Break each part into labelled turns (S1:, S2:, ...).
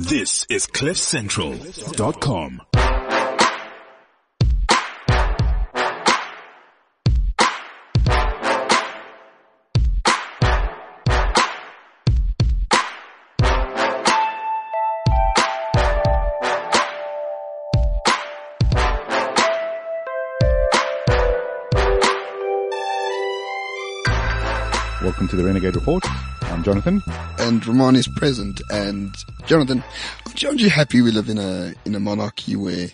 S1: This is CliffCentral.com.
S2: Welcome to the Renegade Report. I'm Jonathan.
S3: and Ramon is present. And Jonathan, aren't you happy we live in a in a monarchy where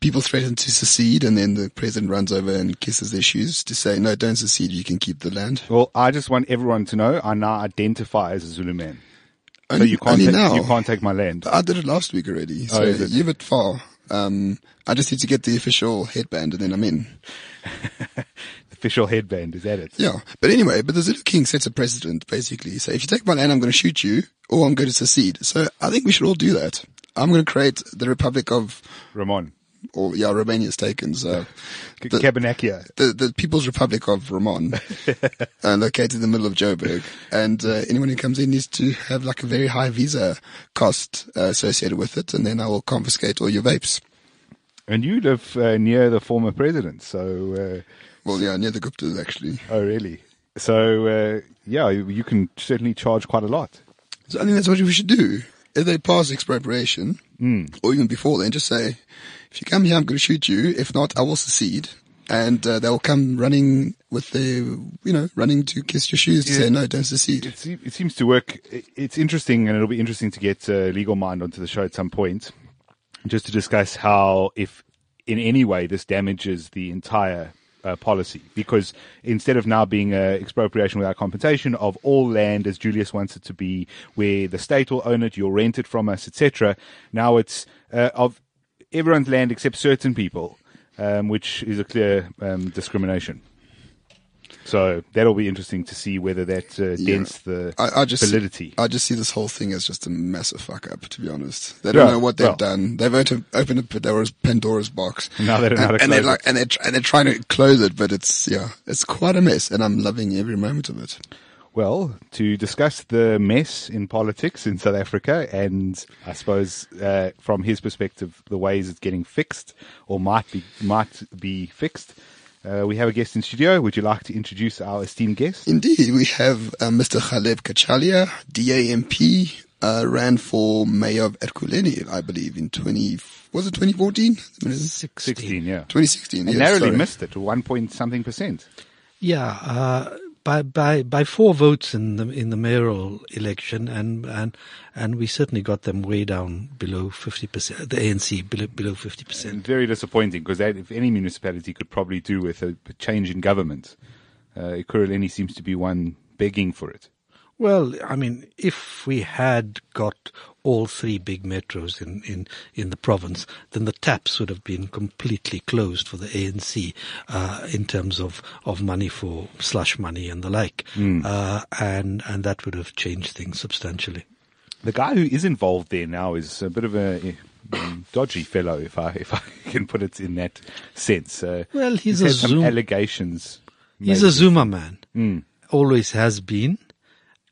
S3: people threaten to secede, and then the president runs over and kisses their shoes to say, "No, don't secede. You can keep the land."
S2: Well, I just want everyone to know I now identify as a Zulu man. So
S3: Only,
S2: you can't,
S3: only
S2: take,
S3: now.
S2: you can't take my land.
S3: I did it last week already, so
S2: Oh, is it?
S3: you're a bit far. Um, I just need to get the official headband, and then I'm in.
S2: Official headband, is that it?
S3: Yeah, but anyway, but the Zulu king sets a precedent basically. So if you take my land, I'm going to shoot you, or I'm going to secede. So I think we should all do that. I'm going to create the Republic of,
S2: Ramon.
S3: or yeah, Romania's taken. So The- the, the People's Republic of Ramon, uh, located in the middle of Joburg. And uh, anyone who comes in needs to have like a very high visa cost uh, associated with it, and then I will confiscate all your vapes.
S2: And you live uh, near the former president, so,
S3: Well, yeah, near the Guptas actually.
S2: oh really? So, uh, yeah, you can certainly charge quite a lot.
S3: So I think that's what we should do. If they pass expropriation, or even before then, just say, if you come here, I'm going to shoot you. If not, I will secede. And uh, they'll come running with their, you know, running to kiss your shoes to
S2: Yeah.
S3: say, no, don't secede.
S2: It, it seems to work. It's interesting, and it'll be interesting to get uh, Legal Mind onto the show at some point, just to discuss how, if in any way, this damages the entire uh, policy. Because instead of now being uh, expropriation without compensation of all land as Julius wants it to be, where the state will own it, you'll rent it from us, etc. Now it's uh, of everyone's land except certain people, um, which is a clear um, discrimination. So that'll be interesting to see whether that uh, dents the
S3: I, I just
S2: validity.
S3: I just see this whole thing as just a massive fuck up. To be honest, they don't
S2: Yeah,
S3: know what they've
S2: well.
S3: done. They've opened, opened a Pandora's, Pandora's box.
S2: Now they don't know
S3: and,
S2: to
S3: and they're like,
S2: it.
S3: and they're and they're trying to close it, but it's yeah, it's quite a mess, and I'm loving every moment of it.
S2: Well, to discuss the mess in politics in South Africa and I suppose uh, from his perspective, the ways it's getting fixed or might be might be fixed. Uh, we have a guest in studio. Would you like to introduce our esteemed guest?
S3: Indeed, we have uh, Mr. Ghaleb Cachalia, DAMP, uh, ran for mayor of Ekurhuleni, I believe, in 20, was it 2014?
S2: 16, yeah.
S3: 2016,
S2: And
S3: yes,
S2: narrowly
S3: sorry.
S2: missed it, one point something percent.
S4: Yeah, uh, by by by four votes in the in the mayoral election, and and and we certainly got them way down below fifty percent. The ANC below below fifty percent.
S2: very disappointing because if any municipality could probably do with a, a change in government, uh, Ekurhuleni seems to be one begging for it.
S4: Well, I mean, if we had got all three big metros in, in, in the province, then the taps would have been completely closed for the ANC uh, in terms of, of money for slush money and the like, uh, and and that would have changed things substantially.
S2: The guy who is involved there now is a bit of a um, dodgy fellow, if I if I can put it in that sense. Uh,
S4: Well, he's a Zoom-
S2: allegations.
S4: He's a Zuma man. Always has been.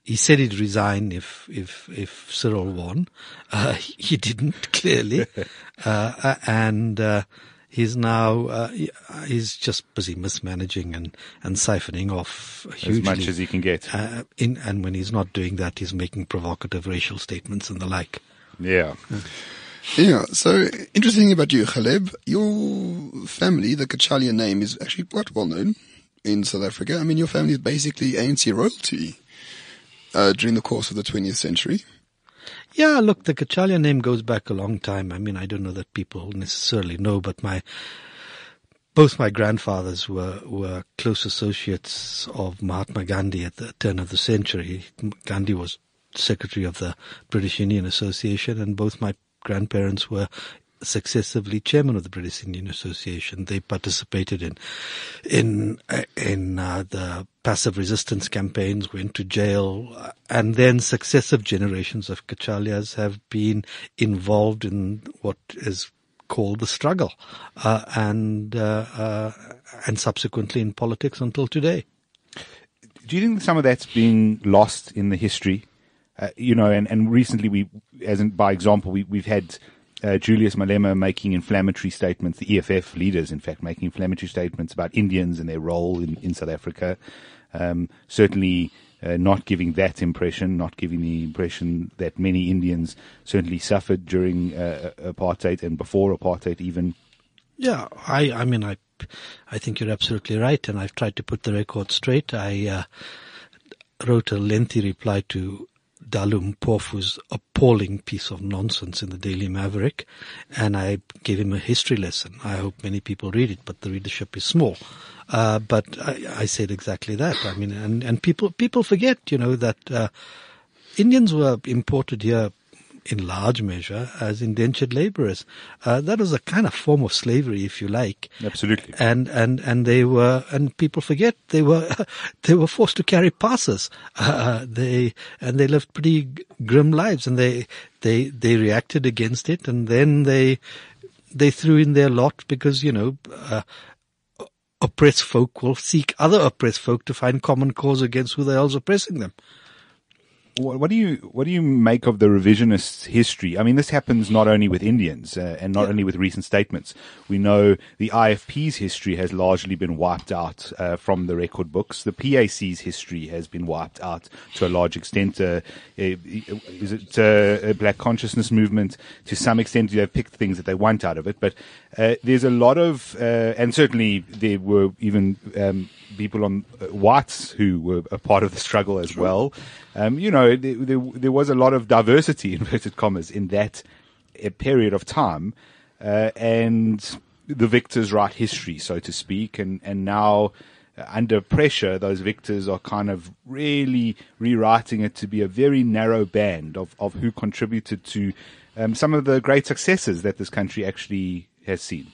S4: He said he'd resign if if if Cyril won. Uh, he, he didn't clearly, uh, and uh, he's now uh, he's just busy mismanaging and and siphoning off hugely.
S2: as much as he can get.
S4: uh, in and when he's not doing that, he's making provocative racial statements and the like.
S2: Yeah,
S3: Yeah, so interesting about you, Ghaleb. Your family, the Cachalia name, is actually quite well known in South Africa. I mean, your family is basically ANC royalty uh, during the course of the 20th century.
S4: Yeah, look, the Cachalia name goes back a long time. I mean, I don't know that people necessarily know, but my both my grandfathers were were close associates of Mahatma Gandhi at the turn of the century. Gandhi was secretary of the British Indian Association, and both my grandparents were successively chairman of the British Indian Association. They participated in in in uh, the passive resistance campaigns, went to jail, uh, and then successive generations of Cachalias have been involved in what is called the struggle, uh, and uh, uh, and subsequently in politics until today.
S2: do you think some of that's being lost in the history? uh, you know, and, and recently we, as in, by example, we, we've had uh, Julius Malema making inflammatory statements, the EFF leaders, in fact, making inflammatory statements about Indians and their role in, in South Africa. Um, certainly uh, not giving that impression, not giving the impression that many Indians certainly suffered during uh, apartheid and before apartheid even.
S4: Yeah, I, I mean, I, I think you're absolutely right, and I've tried to put the record straight. I uh, wrote a lengthy reply to Dali Mpofu's appalling piece of nonsense in the Daily Maverick, and I gave him a history lesson. I hope many people read it, but the readership is small. Uh, but I, I, said exactly that. I mean, and, and people people forget, you know, that uh, Indians were imported here in large measure as indentured laborers. Uh, that was a kind of form of slavery, if you like.
S2: Absolutely.
S4: And, and, and they were, and people forget they were, they were forced to carry passes. Uh, they, and they lived pretty grim lives and they, they, they reacted against it and then they, they threw in their lot because, you know, uh, oppressed folk will seek other oppressed folk to find common cause against who the hell's oppressing them.
S2: What do you what do you make of the revisionist history? I mean, this happens not only with Indians uh, and not yeah. only with recent statements. We know the IFP's history has largely been wiped out uh, from the record books. The PAC's history has been wiped out to a large extent. Uh, is it uh, a black consciousness movement? To some extent, they have picked things that they want out of it, but uh, there's a lot of, uh, and certainly there were even um, people on whites who were a part of the struggle as well um, you know, there, there, there, was a lot of diversity, inverted commas, in that uh, period of time, uh, and the victors write history, so to speak, and, and now, uh, under pressure, those victors are kind of really rewriting it to be a very narrow band of, of who contributed to um, some of the great successes that this country actually has seen.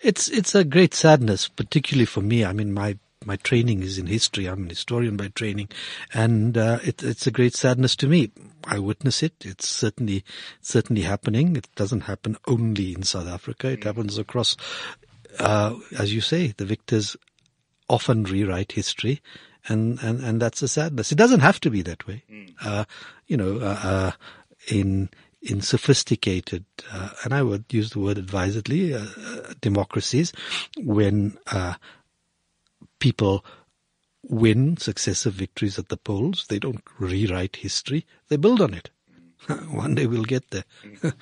S4: It's it's a great sadness, particularly for me. I mean, my my training is in history. I'm an historian by training, and uh, it, it's a great sadness to me. I witness it. It's certainly certainly happening. It doesn't happen only in South Africa. It happens across, uh, as you say, the victors often rewrite history, and and and that's a sadness. It doesn't have to be that way. Uh, you know, uh, uh, in in sophisticated, uh, and I would use the word advisedly, uh, democracies, when uh, people win successive victories at the polls. They don't rewrite history. They build on it. One day we'll get there.
S3: yeah,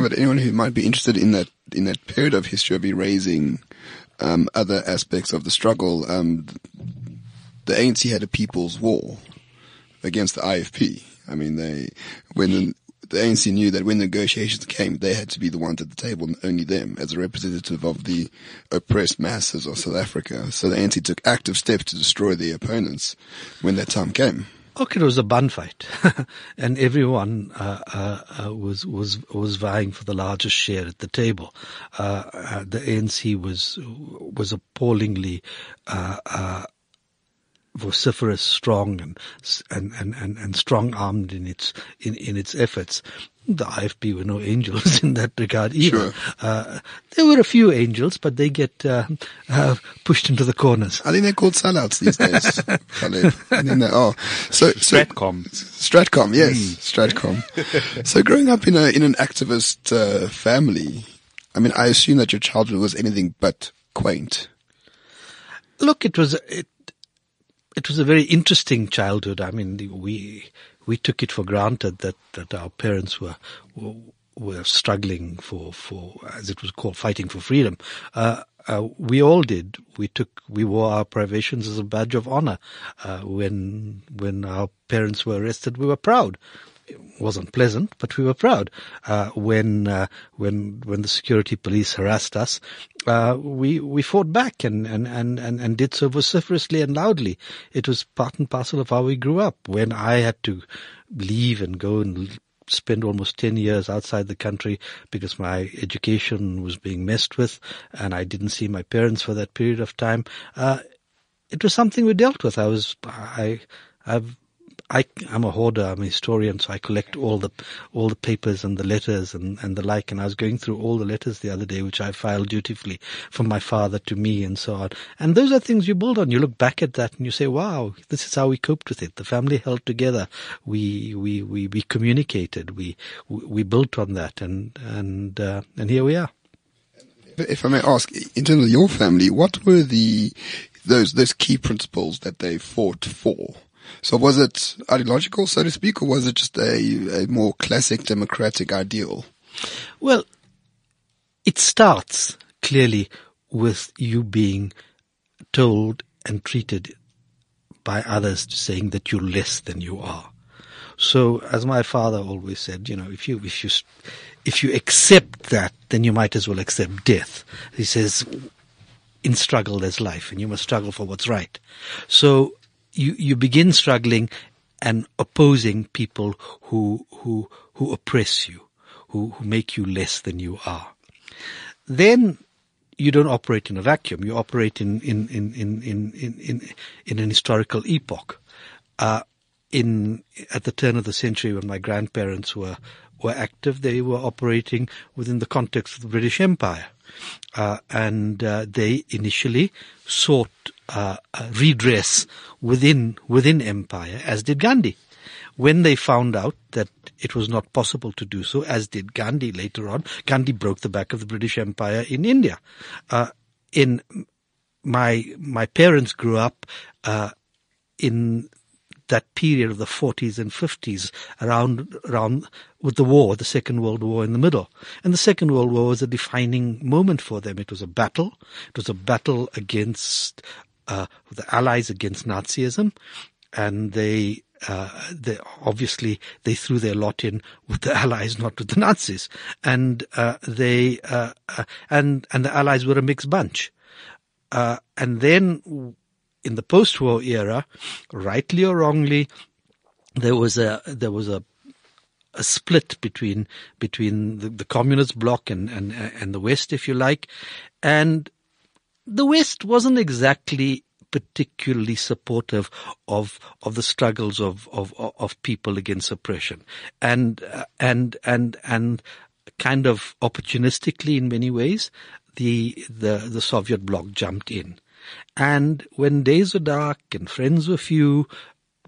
S3: but anyone who might be interested in that, in that period of history of erasing, um, other aspects of the struggle, um, the ANC had a people's war against the IFP. I mean, they, when the ANC knew that when negotiations came, they had to be the ones at the table and only them as a representative of the oppressed masses of South Africa. So the ANC took active steps to destroy their opponents when that time came.
S4: Okay, it was a bun fight, and everyone uh, uh, uh, was was was vying for the largest share at the table. Uh, uh, the ANC was was appallingly uh, vociferous, strong, and and and and, and strong armed in its in in its efforts. The IFP were no angels in that regard either. Sure. Uh, there were a few angels, but they get uh, uh, pushed into the corners.
S3: I think they're called sellouts these days. I think they are. So,
S2: so Stratcom.
S3: Stratcom, yes, mm. Stratcom. so, growing up in a in an activist uh, family, I mean, I assume that your childhood was anything but quaint.
S4: Look, it was it, it was a very interesting childhood. I mean, we we took it for granted that that our parents were were, were struggling for for as it was called fighting for freedom. Uh, uh, we all did. We took, we wore our privations as a badge of honor. Uh, when, when our parents were arrested, we were proud wasn't pleasant, but we were proud. Uh, when uh, when when the security police harassed us, uh, we we fought back and, and, and, and, and did so vociferously and loudly. It was part and parcel of how we grew up. When I had to leave and go and spend almost 10 years outside the country because my education was being messed with and I didn't see my parents for that period of time. Uh, it was something we dealt with. I was, I, I've I, I'm a hoarder. I'm a historian, so I collect all the all the papers and the letters and, and the like. And I was going through all the letters the other day, which I filed dutifully from my father to me and so on. And those are things you build on. You look back at that and you say, "Wow, this is how we coped with it. The family held together. We we we, we communicated. We we built on that, and and uh, and here we are."
S3: If I may ask, in terms of your family, what were the those those key principles that they fought for? So was it ideological, so to speak, or was it just a, a more classic democratic ideal?
S4: Well, it starts clearly with you being told and treated by others saying that you're less than you are. So, as my father always said, you know, if you if you if you accept that, then you might as well accept death. He says, in struggle there's life, and you must struggle for what's right. So, you you begin struggling and opposing people who who who oppress you, who who make you less than you are. Then you don't operate in a vacuum. You operate in in in in in in in, in an historical epoch. Uh, in at the turn of the century, when my grandparents were were active, they were operating within the context of the British Empire, and uh, they initially sought uh, redress within within empire, as did Gandhi. When they found out that it was not possible to do so, as did Gandhi later on, Gandhi broke the back of the British Empire in India. Uh, in my my parents grew up uh, in that period of the 40s and 50s around, around with the war, the Second World War in the middle. And the Second World War was a defining moment for them. It was a battle. It was a battle against, uh, the Allies against Nazism. And they, uh, they obviously they threw their lot in with the Allies, not with the Nazis, and uh, they uh, uh and and the Allies were a mixed bunch. Uh, and then in the post-war era, rightly or wrongly, there was a there was a a split between between the, the communist bloc and, and and the West, if you like, and the West wasn't exactly particularly supportive of of the struggles of of of people against oppression, and and and and kind of opportunistically in many ways, the the the Soviet bloc jumped in. And when days were dark and friends were few,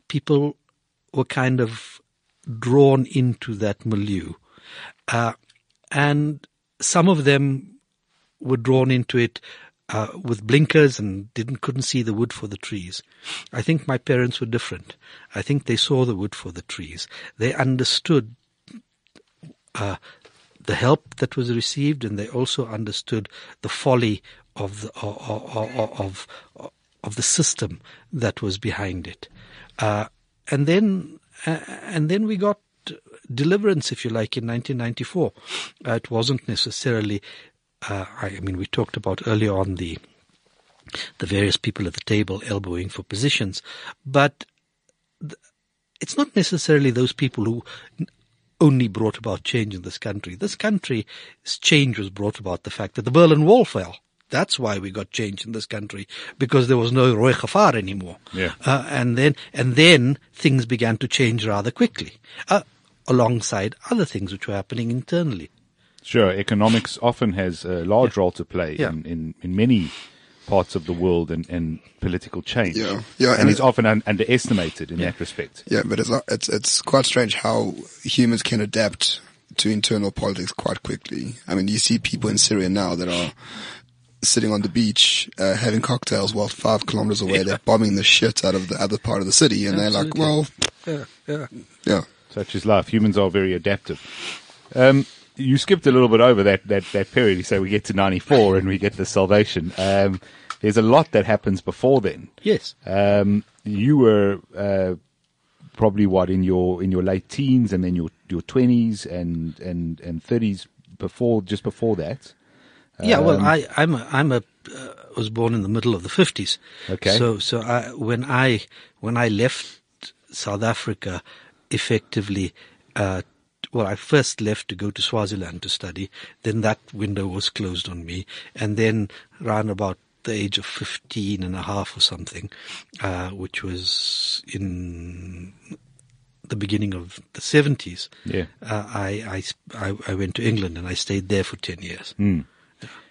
S4: people were kind of drawn into that milieu. Uh, and some of them were drawn into it uh, with blinkers and didn't couldn't see the wood for the trees. I think my parents were different. I think they saw the wood for the trees. They understood uh, the help that was received, and they also understood the folly of the, of, of, of the system that was behind it. Uh, and then, uh, and then we got deliverance, if you like, in 1994. Uh, it wasn't necessarily, uh, I mean, we talked about earlier on the, the various people at the table elbowing for positions, but th- it's not necessarily those people who only brought about change in this country. This country's change was brought about the fact that the Berlin Wall fell. That's why we got change in this country because there was no Rooi Gevaar anymore.
S2: Yeah.
S4: Uh, and then, and then things began to change rather quickly, uh, alongside other things which were happening internally.
S2: Sure. Economics often has a large
S4: Yeah.
S2: role to play
S4: Yeah.
S2: in, in, in many parts of the world and, and political change.
S3: Yeah. Yeah,
S2: And,
S3: and
S2: it's
S3: it-
S2: often un- underestimated in that respect.
S3: Yeah, but it's not- it's it's quite strange how humans can adapt to internal politics quite quickly. I mean, you see people in Syria now that are sitting on the beach uh, having cocktails while five kilometers away they're bombing the shit out of the other part of the city, and they're like, well,
S4: Yeah, yeah.
S3: yeah.
S2: Such is life. Humans are very adaptive. Um, you skipped a little bit over that, that, that period. You say we get to 94 and we get the salvation. Um, there's a lot that happens before then.
S4: Yes.
S2: Um, you were, uh, probably what in your, in your late teens and then your, your twenties and, and, and thirties before, just before that.
S4: Yeah, well,
S2: Um,
S4: I, I'm a, I'm a, uh, was born in the middle of the fifties.
S2: Okay.
S4: So, so I, when I, when I left South Africa, effectively, uh, well, I first left to go to Swaziland to study. Then that window was closed on me. And then around about the age of 15 and a half or something, uh, which was in the beginning of the 70s,
S2: Yeah.
S4: uh, I, I, I, I went to England and I stayed there for 10 years.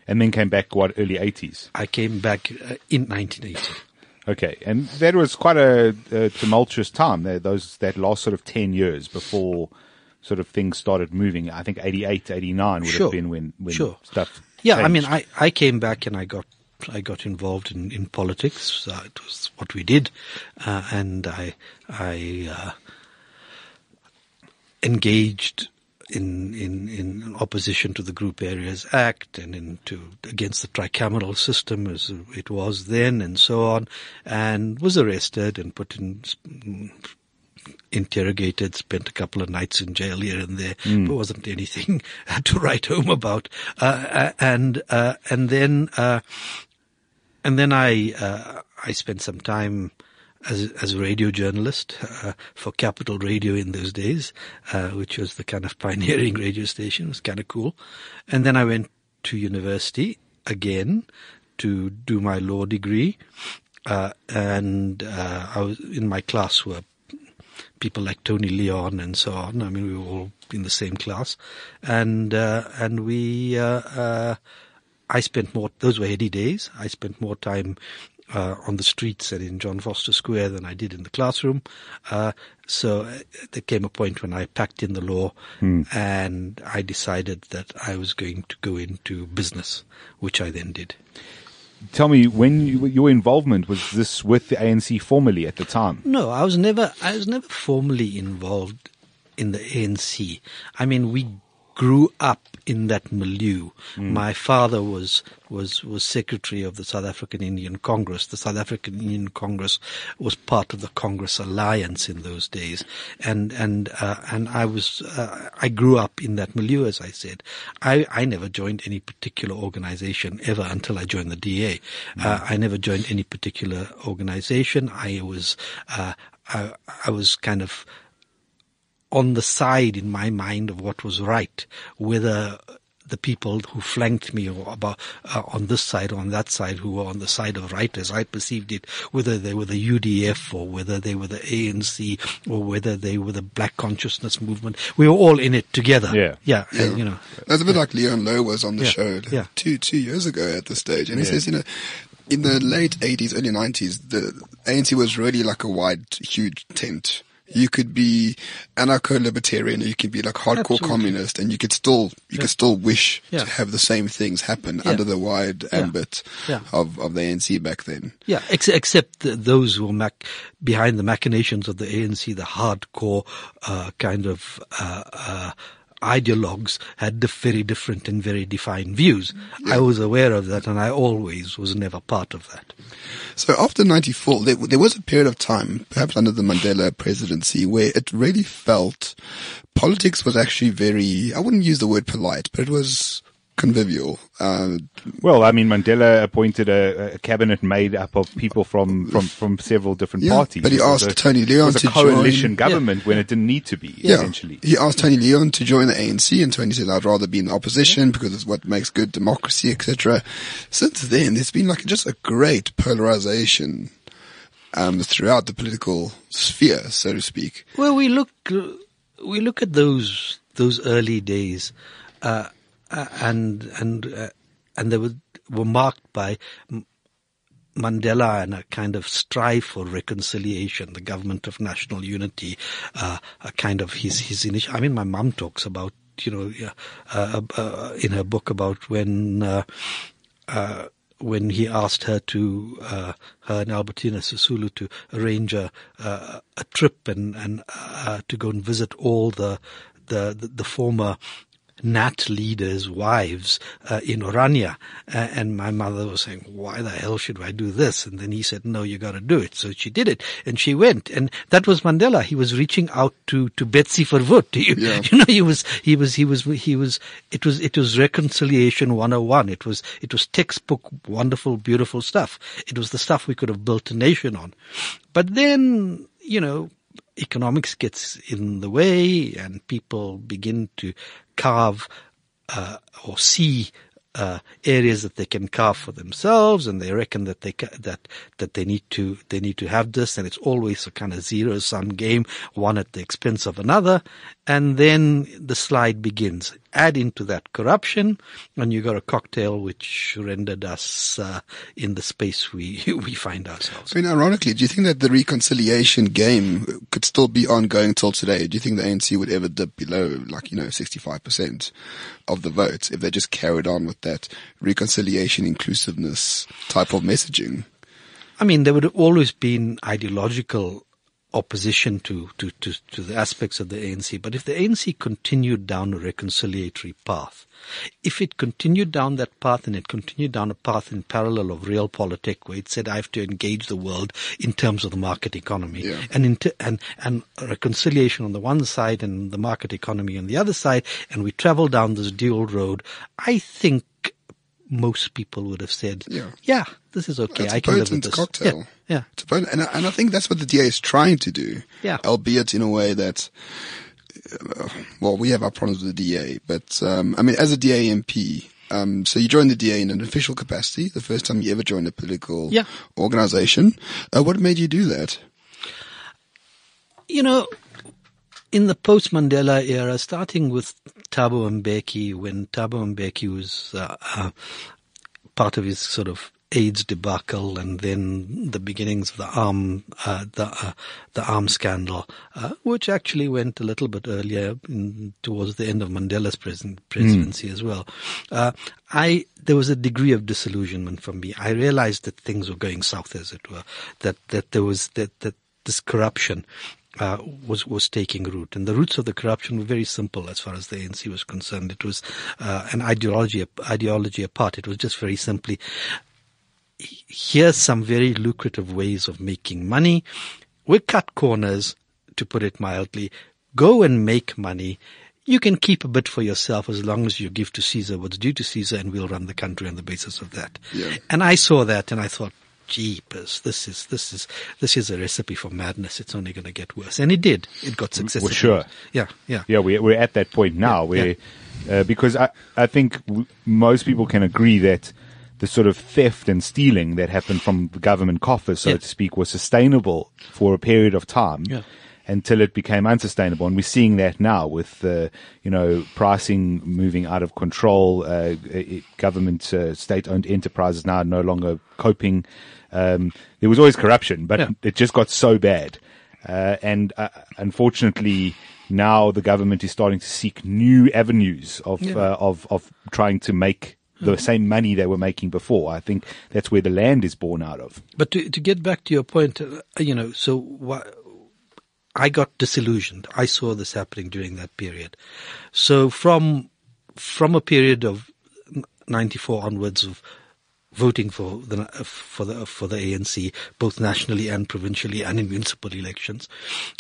S2: And then came back, what, early 80s?
S4: I came back uh, in 1980.
S2: Okay. And that was quite a, a tumultuous time, there, those, that last sort of 10 years before sort of things started moving. I think 88, 89 would
S4: Sure.
S2: have been when, when
S4: Sure.
S2: stuff.
S4: Yeah, I mean. I, I came back and I got I got involved in in politics. Uh, it was what we did, uh, and I I uh, engaged in, in in opposition to the Group Areas Act and into against the tricameral system as it was then, and so on, and was arrested and put in interrogated, spent a couple of nights in jail here and there, but wasn't anything to write home about. Uh, uh, and, uh, and then, uh, and then I, uh, I spent some time as, as a radio journalist, uh, for Capital Radio in those days, uh, which was the kind of pioneering radio station. It was kind of cool. And then I went to university again to do my law degree. Uh, and, uh, I was in my class were people like Tony Leon and so on. I mean, we were all in the same class, and uh, and we. Uh, I spent more. Those were heady days. I spent more time. Uh, on the streets and in John Vorster Square than I did in the classroom. Uh, so uh, there came a point when I packed in the law and I decided that I was going to go into business, which I then did.
S2: Tell me, when you, your involvement was this with the ANC formally at the time?
S4: No, I was never, I was never formally involved in the ANC. I mean, we grew up in that milieu. My father was, was, was secretary of the South African Indian Congress. The South African Indian Congress was part of the Congress Alliance in those days. And, and, uh, and I was, uh, I grew up in that milieu, as I said. I, I never joined any particular organization ever until I joined the DA. Uh, I never joined any particular organization. I was, uh, I, I was kind of on the side in my mind of what was right, whether the people who flanked me or about uh, on this side or on that side who were on the side of right as I perceived it, whether they were the UDF or whether they were the ANC or whether they were the Black Consciousness Movement, we were all in it together.
S2: Yeah.
S4: yeah,
S3: Yeah.
S4: and, you know,
S3: That's a bit like Leon Louw was on the
S4: Yeah,
S3: show
S4: yeah.
S3: two two years ago at this stage, and he
S2: Yeah.
S3: says, you know, in the late eighties, early nineties, the ANC was really like a wide, huge tent. You could be anarcho-libertarian, or you could be like hardcore
S4: Absolutely.
S3: communist, and you could still you could still wish
S4: Yeah.
S3: to have the same things happen
S4: Yeah.
S3: under the wide ambit
S4: Yeah.
S3: of of the ANC back then.
S4: Yeah, ex- except those who were mac- behind the machinations of the ANC, the hardcore uh, kind of uh, uh, ideologues, had very different and very defined views. I was aware of that, and I always was never part of that.
S3: So after 94, there, there was a period of time, perhaps under the Mandela presidency, where it really felt politics was actually very, I wouldn't use the word polite, but it was convivial. Uh,
S2: Well, I mean, Mandela appointed a, a cabinet made up of people from, from, from several different
S3: Yeah,
S2: parties.
S3: but he asked
S2: a-
S3: Tony
S2: it
S3: Leon
S2: was a
S3: to
S2: coalition
S3: join-
S2: government when it didn't need to be,
S3: yeah,
S2: essentially.
S3: he asked Tony Leon to join the ANC, and Tony said, "I'd rather be in the opposition because it's what makes good democracy, etc." Since then, there's been like just a great polarization um, throughout the political sphere, so to speak.
S4: Well, we look we look at those those early days, uh, and and uh, and they were were marked by Mandela and a kind of strive for reconciliation, the government of national unity, uh, a kind of his his initiative. I mean, my mum talks about you know uh, uh, in her book about when. Uh, uh, when he asked her to, uh, her and Albertina Sisulu to arrange a, uh, a trip and, and, uh, to go and visit all the, the, the, the former Nat leaders' wives, uh, in Orania. Uh, and my mother was saying, why the hell should I do this? And then he said, no, you gotta do it. So she did it and she went. And that was Mandela. He was reaching out to, to Betsy Verwoerd. You,
S3: Yeah.
S4: you know, he was, he was, he was, he was, it was, it was reconciliation 101. It was, it was textbook, wonderful, beautiful stuff. It was the stuff we could have built a nation on. But then, you know, economics gets in the way and people begin to carve, uh, or see uh, areas that they can carve for themselves, and they reckon that they ca- that that they need to they need to have this, and it's always a kind of zero sum game, one at the expense of another, and then the slide begins. Add into that corruption, and you got a cocktail which rendered us uh, in the space we we find ourselves.
S3: I mean, ironically, do you think that the reconciliation game could still be ongoing till today? Do you think the ANC would ever dip below, like, you know, 65% of the votes if they just carried on with that reconciliation, inclusiveness type of messaging?
S4: I mean, there would have always been ideological opposition to, to, to, to the aspects of the ANC. But if the ANC continued down a reconciliatory path, if it continued down that path and it continued down a path in parallel of realpolitik where it said I have to engage the world in terms of the market economy
S3: Yeah.
S4: and, and, and reconciliation on the one side and the market economy on the other side and we travel down this dual road, I think most people would have said,
S3: Yeah.
S4: this is okay.
S3: It's
S4: I can live with
S3: potent
S4: this.
S3: cocktail.
S4: Yeah. Yeah.
S3: It's potent, and, I- and I think that's what the DA is trying to do.
S4: Yeah.
S3: Albeit in a way that, uh, well, we have our problems with the DA, but, um, I mean, as a DA MP, um, so you joined the DA in an official capacity, the first time you ever joined a political
S4: Yeah.
S3: organization. Uh, what made you do that?
S4: you know, in the post Mandela era, starting with Thabo Mbeki, when Thabo Mbeki was uh, uh, part of his sort of AIDS debacle, and then the beginnings of the arm, uh, the uh, the arm scandal, uh, which actually went a little bit earlier in, towards the end of Mandela's presen- presidency as well. Uh, I there was a degree of disillusionment from me. I realized that things were going south, as it were. That that there was that that this corruption uh, was was taking root, and the roots of the corruption were very simple as far as the ANC was concerned. It was uh, an ideology ideology apart. It was just very simply here's some very lucrative ways of making money. We cut corners, to put it mildly. Go and make money. You can keep a bit for yourself as long as you give to Caesar what's due to Caesar, and we'll run the country on the basis of that.
S3: Yeah.
S4: And I saw that, and I thought, jeepers, this is this is this is a recipe for madness. It's only going to get worse, and it did. It got successful.
S2: sure.
S4: Yeah, yeah.
S2: Yeah, we're, we're at that point now where, uh, because I, I think w- most people can agree that the sort of theft and stealing that happened from the government coffers, so
S4: Yeah.
S2: to speak, was sustainable for a period of time.
S4: Yeah.
S2: Until it became unsustainable, and we're seeing that now with, uh, you know, pricing moving out of control. Uh, it, government, uh, state-owned enterprises now no longer coping. Um, there was always corruption, but
S4: Yeah.
S2: it just got so bad. Uh, and uh, unfortunately, now the government is starting to seek new avenues of
S4: Yeah.
S2: uh, of of trying to make the same money they were making before. I think that's where the land is born out of.
S4: But to, to get back to your point, uh, you know, so wha- I got disillusioned. I saw this happening during that period. So from from a period of '94 onwards of voting for the for the for the ANC, both nationally and provincially, and in municipal elections,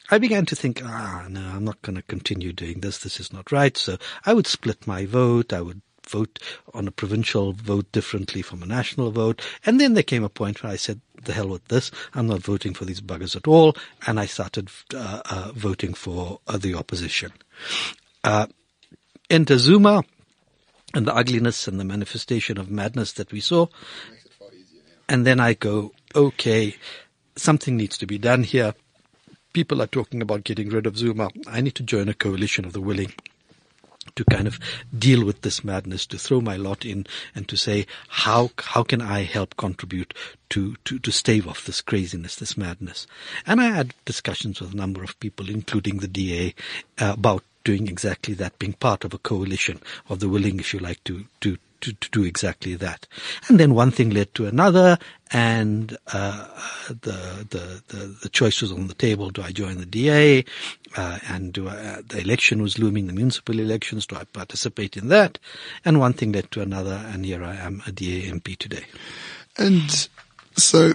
S4: I began to think, ah, no, I'm not going to continue doing this. This is not right. So I would split my vote. I would vote on a provincial vote differently from a national vote. And then there came a point where I said, the hell with this. I'm not voting for these buggers at all. And I started uh, uh, voting for uh, the opposition. Uh, enter Zuma and the ugliness and the manifestation of madness that we saw. And then I go, okay, something needs to be done here. People are talking about getting rid of Zuma. I need to join a coalition of the willing to kind of deal with this madness, to throw my lot in and to say, how, how can I help contribute to, to, to stave off this craziness, this madness? And I had discussions with a number of people, including the DA, uh, about doing exactly that, being part of a coalition of the willing, if you like, to, to, to, to do exactly that. And then one thing led to another, and uh, the, the the the choice was on the table: do I join the DA? Uh, and I, uh, the election was looming, the municipal elections. Do I participate in that? And one thing led to another, and here I am, a DA MP today.
S3: And so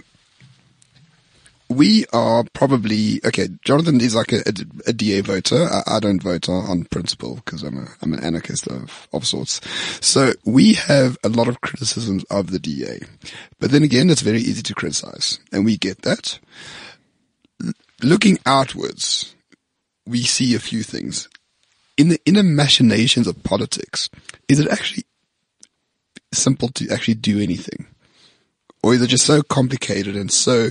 S3: we are probably okay. Jonathan is like a, a, a DA voter. I, I don't vote on, on principle because I'm a I'm an anarchist of of sorts. So we have a lot of criticisms of the DA, but then again, it's very easy to criticize, and we get that. L- looking outwards, we see a few things in the inner machinations of politics. Is it actually simple to actually do anything? Or is it just so complicated and so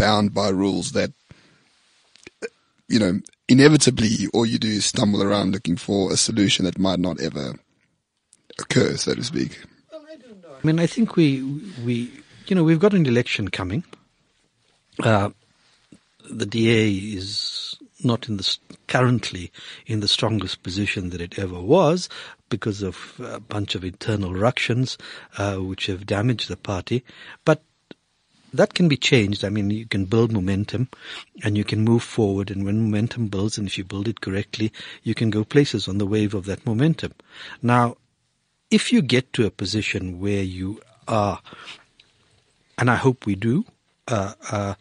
S3: bound by rules that, you know, inevitably all you do is stumble around looking for a solution that might not ever occur, so to speak?
S4: I mean, I think we we you know we've got an election coming. Uh, the DA is not in the currently in the strongest position that it ever was because of a bunch of internal ructions uh, which have damaged the party. But that can be changed. I mean, you can build momentum and you can move forward. And when momentum builds, and if you build it correctly, you can go places on the wave of that momentum. Now, if you get to a position where you are, and I hope we do, uh, uh,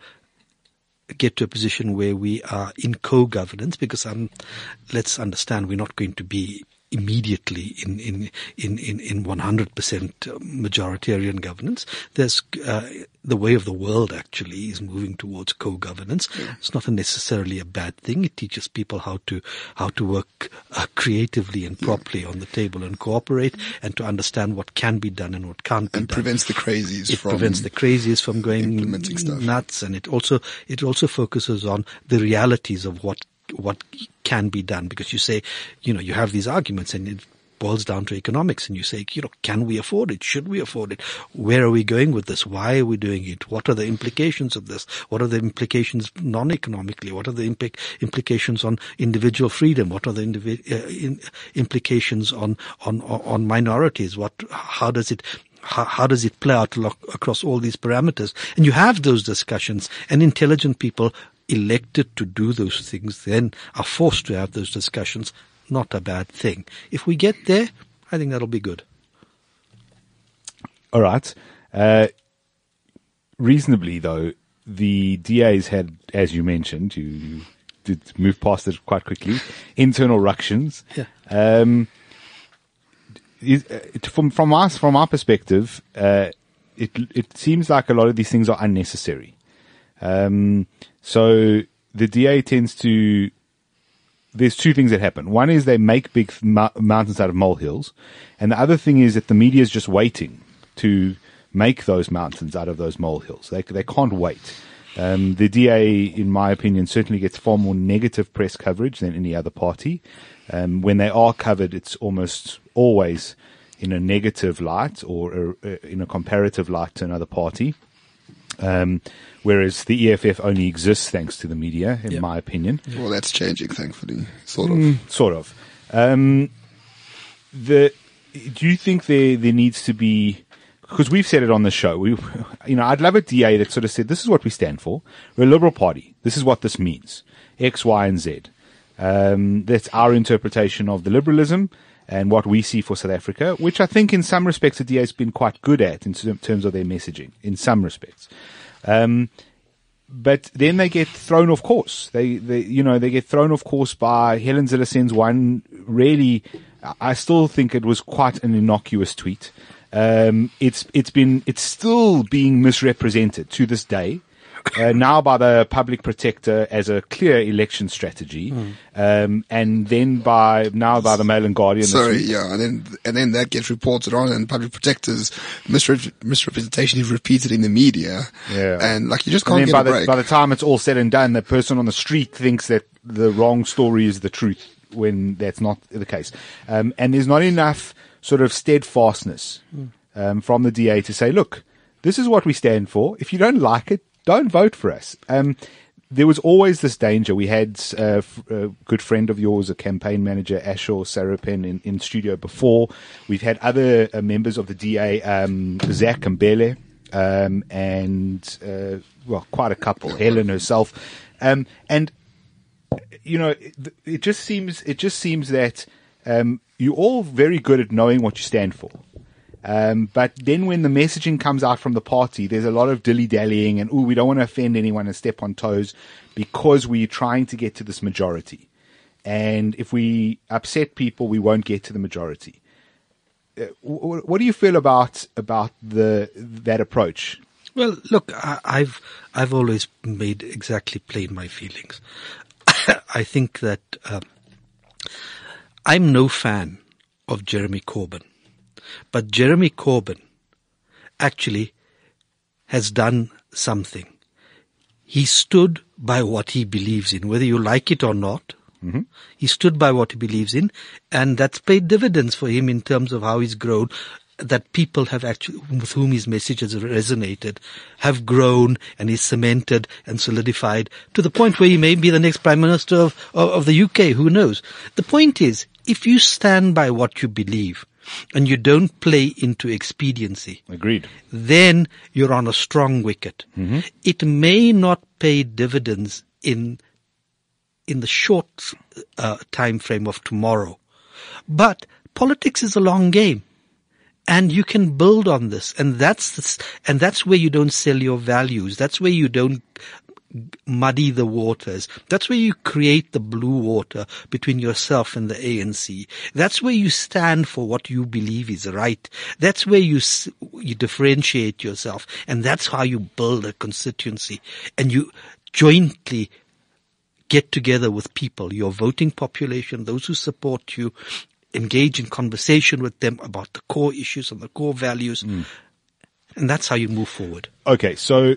S4: get to a position where we are in co-governance, because let's understand we're not going to be immediately in in in in, in 100% majoritarian governance. There's uh, the way of the world actually is moving towards co-governance. Yeah. It's not a necessarily a bad thing. It teaches people how to how to work uh, creatively and properly yeah. on the table and cooperate and to understand what can be done and what can't
S3: and
S4: be
S3: prevents the crazies
S4: it
S3: from
S4: prevents the crazies from going nuts and it also it also focuses on the realities of what what can be done because you say, you know, you have these arguments and it boils down to economics and you say, you know, can we afford it? Should we afford it? Where are we going with this? Why are we doing it? What are the implications of this? What are the implications non-economically? What are the implic- implications on individual freedom? What are the indivi- uh, in- implications on, on, on minorities? What, how does it, how, how, does it play out across all these parameters? And you have those discussions and intelligent people elected to do those things then are forced to have those discussions, not a bad thing. If we get there, I think that'll be good.
S2: All right. Uh, reasonably, though, the DA's had, as you mentioned, you did move past it quite quickly, internal ructions.
S4: Yeah.
S2: Um, uh, from from us, from our perspective, uh, it it seems like a lot of these things are unnecessary. Um, so the DA tends to. There's two things that happen. One is they make big mountains out of molehills, and the other thing is that the media is just waiting to make those mountains out of those molehills. They they can't wait. Um, the DA, in my opinion, certainly gets far more negative press coverage than any other party. Um, when they are covered, it's almost always in a negative light or a, in a comparative light to another party. Um, whereas the EFF only exists thanks to the media, in yep. my opinion.
S3: Well, that's changing, thankfully, sort of.
S2: Mm, sort of. Um, the do you think there there needs to be because we've said it on the show. We, you know, I'd love a DA that sort of said, "This is what we stand for. We're a liberal party. This is what this means. X, Y, and Z. Um, that's our interpretation of the liberalism." And what we see for South Africa, which I think in some respects the DA has been quite good at in terms of their messaging, in some respects. Um, but then they get thrown off course. They, they, you know, they get thrown off course by Helen Zillesen's one really, I still think it was quite an innocuous tweet. Um, it's, it's been, it's still being misrepresented to this day uh, now by the public protector as a clear election strategy, mm. um, and then by now by the Mail and Guardian.
S3: Sorry, yeah, and then and then that gets reported on, and public protectors misre- misrepresentation is repeated in the media.
S2: Yeah,
S3: and like you just can't get
S2: by
S3: a
S2: the,
S3: break.
S2: By the time it's all said and done, the person on the street thinks that the wrong story is the truth when that's not the case, um, and there's not enough sort of steadfastness mm. um, from the DA to say, look. This is what we stand for. If you don't like it, don't vote for us. Um, there was always this danger. We had uh, a good friend of yours, a campaign manager, Ashor Sarupen, in, in studio before. We've had other uh, members of the DA, um, Zach Mbhele, um, and, uh, well, quite a couple, Helen herself. Um, and, you know, it, it, just seems, it just seems that, um, you're all very good at knowing what you stand for. Um, but then when the messaging comes out from the party, there's a lot of dilly dallying and, oh, we don't want to offend anyone and step on toes because we're trying to get to this majority. And if we upset people, we won't get to the majority. Uh, what do you feel about about the that approach?
S4: Well, look, I, I've I've always made exactly plain my feelings. I think that uh, I'm no fan of Jeremy Corbyn But Jeremy Corbyn actually has done something. He stood by what he believes in, whether you like it or not. Mm-hmm. He stood by what he believes in, and that's paid dividends for him in terms of how he's grown. That people have actually, with whom his message has resonated, have grown and is cemented and solidified to the point where he may be the next prime minister of, of, of the UK. Who knows? The point is, if you stand by what you believe and you don't play into expediency,
S2: Agreed.
S4: then you're on a strong wicket. It may not pay dividends in in the short uh, time frame of tomorrow, but politics is a long game, and you can build on this, and that's and that's where you don't sell your values. That's where you don't muddy the waters. That's where you create the blue water between yourself and the ANC. That's where you stand for what you believe is right. That's where you you differentiate yourself, and that's how you build a constituency, and you jointly get together with people, your voting population, those who support you, engage in conversation with them about the core issues and the core values, mm. and that's how you move forward.
S2: Okay, so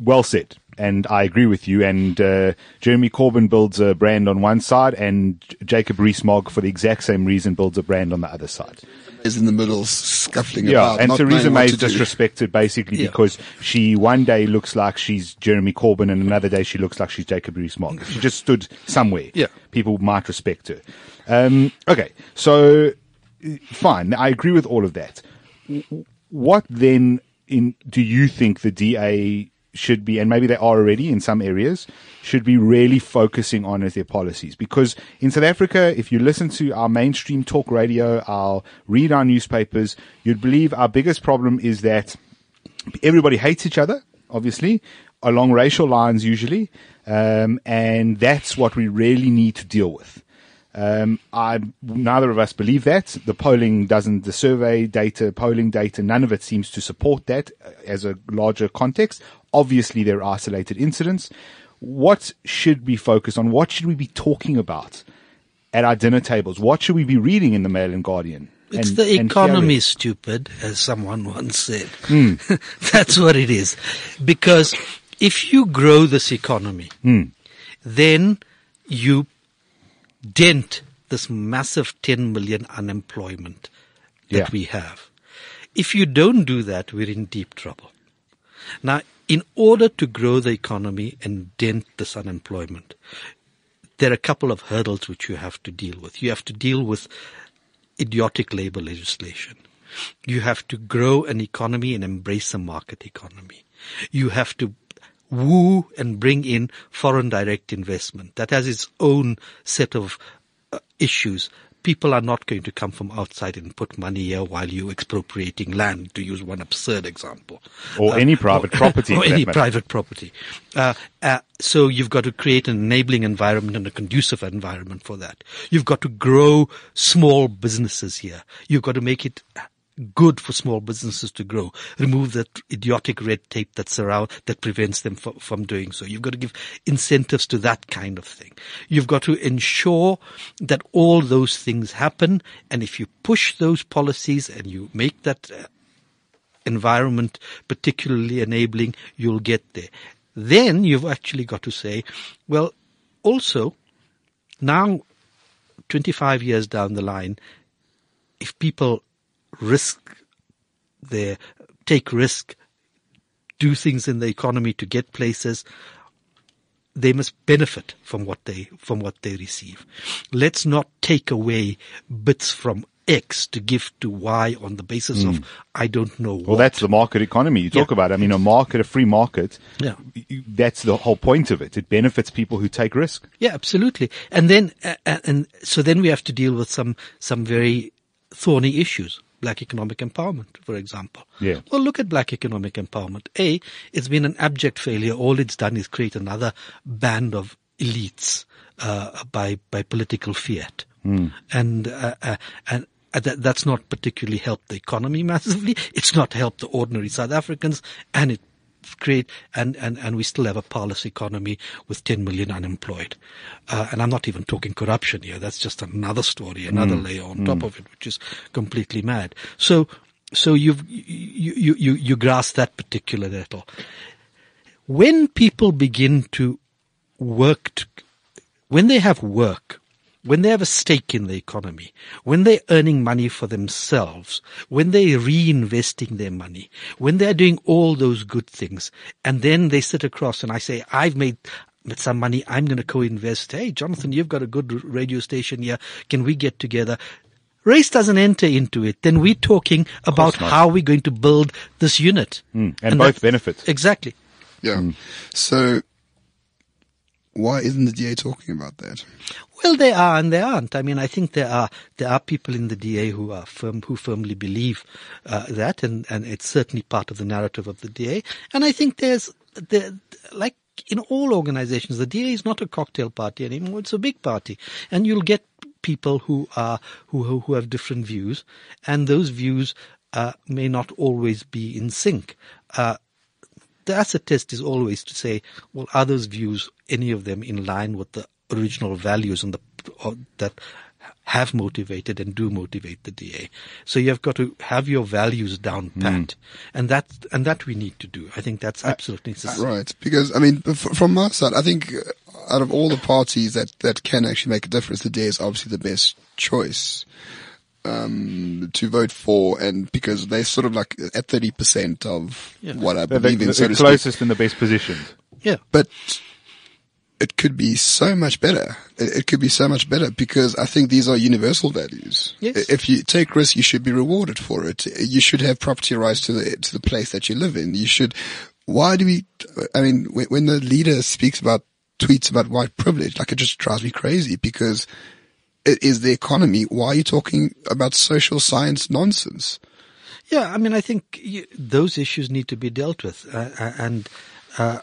S2: well said, and I agree with you. And uh, Jeremy Corbyn builds a brand on one side, and Jacob Rees-Mogg, for the exact same reason, builds a brand on the other side.
S3: Is in the middle scuffling
S2: Yeah,
S3: about.
S2: and
S3: not
S2: Theresa May is disrespected basically
S4: Yeah.
S2: because she one day looks like she's Jeremy Corbyn, and another day she looks like she's Jacob Rees-Mogg. She just stood somewhere.
S4: Yeah.
S2: people might respect her. Um, okay, so fine. I agree with all of that. What then in do you think the DA should be, and maybe they are already in some areas, should be really focusing on as their policies? Because in South Africa, if you listen to our mainstream talk radio, our read our newspapers, you'd believe our biggest problem is that everybody hates each other, obviously, along racial lines usually, um, and that's what we really need to deal with. Um, I, neither of us believe that. The polling doesn't, the survey data, polling data, none of it seems to support that uh, as a larger context. Obviously, there are isolated incidents. What should we focus on? What should we be talking about at our dinner tables? What should we be reading in the Mail and Guardian?
S4: It's
S2: and-
S4: the economy, stupid, as someone once said. That's what it is. Because if you grow this economy, then you dent this massive 10 million unemployment that
S2: Yeah.
S4: we have. If you don't do that, we're in deep trouble. Now, in order to grow the economy and dent this unemployment, there are a couple of hurdles which you have to deal with. You have to deal with idiotic labor legislation. You have to grow an economy and embrace a market economy. You have to woo and bring in foreign direct investment. That has its own set of uh, issues. People are not going to come from outside and put money here while you're expropriating land, to use one absurd example.
S2: Or any private property,
S4: Or any
S2: matter.
S4: private property. Uh, uh, so you've got to create an enabling environment and a conducive environment for that. You've got to grow small businesses here. You've got to make it good for small businesses to grow. Remove that idiotic red tape that surround, that prevents them from, from doing so. You've got to give incentives to that kind of thing. You've got to ensure that all those things happen. And if you push those policies and you make that uh, environment particularly enabling, you'll get there. Then you've actually got to say, well, also, now, 25 years down the line, if people risk their, take risk, do things in the economy to get places, they must benefit from what they, from what they receive. Let's not take away bits from X to give to Y on the basis of I don't know what.
S2: Well, that's the market economy you talk
S4: Yeah.
S2: about. I mean, a market, a free market.
S4: Yeah.
S2: That's the whole point of it. It benefits people who take risk.
S4: Yeah, absolutely. And then, uh, uh, and so then we have to deal with some, some very thorny issues. Black economic empowerment, for example.
S2: Yeah.
S4: Well, look at black economic empowerment. A, it's been an abject failure. All it's done is create another band of elites, uh, by, by political fiat. And, uh, uh, and, uh, that, that's not particularly helped the economy massively. It's not helped the ordinary South Africans and it create, and, and, and we still have a parlous economy with 10 million unemployed. Uh, and I'm not even talking corruption here. That's just another story, another layer on top of it, which is completely mad. So, so you've, you, you, you, you grasp that particular little. When people begin to work, to, when they have work, when they have a stake in the economy, when they're earning money for themselves, when they're reinvesting their money, when they're doing all those good things, and then they sit across and I say, I've made some money, I'm going to co-invest. Hey, Jonathan, you've got a good radio station here. Can we get together? Race doesn't enter into it. Then we're talking about how we're going to build this unit.
S2: Mm, and both
S4: that-
S2: benefit.
S4: Exactly.
S3: Yeah. So why isn't the DA talking about that?
S4: Well, they are and they aren't. I mean, I think there are there are people in the DA who are firm who firmly believe uh, that, and and it's certainly part of the narrative of the DA. And I think there's there, like in all organizations, the DA is not a cocktail party anymore; it's a big party, and you'll get people who are who who, who have different views, and those views uh, may not always be in sync. Uh, the acid test is always to say, well, are those views, any of them in line with the original values and the, that have motivated and do motivate the DA. So you've got to have your values down pat. And that, and that we need to do. I think that's absolutely necessary.
S3: Right. Because, I mean, from my side, I think uh, out of all the parties that, that can actually make a difference, the DA is obviously the best choice. Um, to vote for and because they're sort of like at 30% of
S4: Yeah.
S3: what I
S2: They're
S3: believe
S2: the,
S3: in, so
S2: the
S3: to speak.
S2: closest and the best positioned.
S4: Yeah.
S3: but it could be so much better. It, it could be so much better because I think these are universal values.
S4: Yes.
S3: If you take risk, you should be rewarded for it. You should have property rights to the to the place that you live in. You should. Why do we? I mean, when, when the leader speaks about tweets about white privilege, like it just drives me crazy because it is the economy. Why are you talking about social science nonsense?
S4: Yeah, I mean, I think you, those issues need to be dealt with, uh, uh, and uh, uh,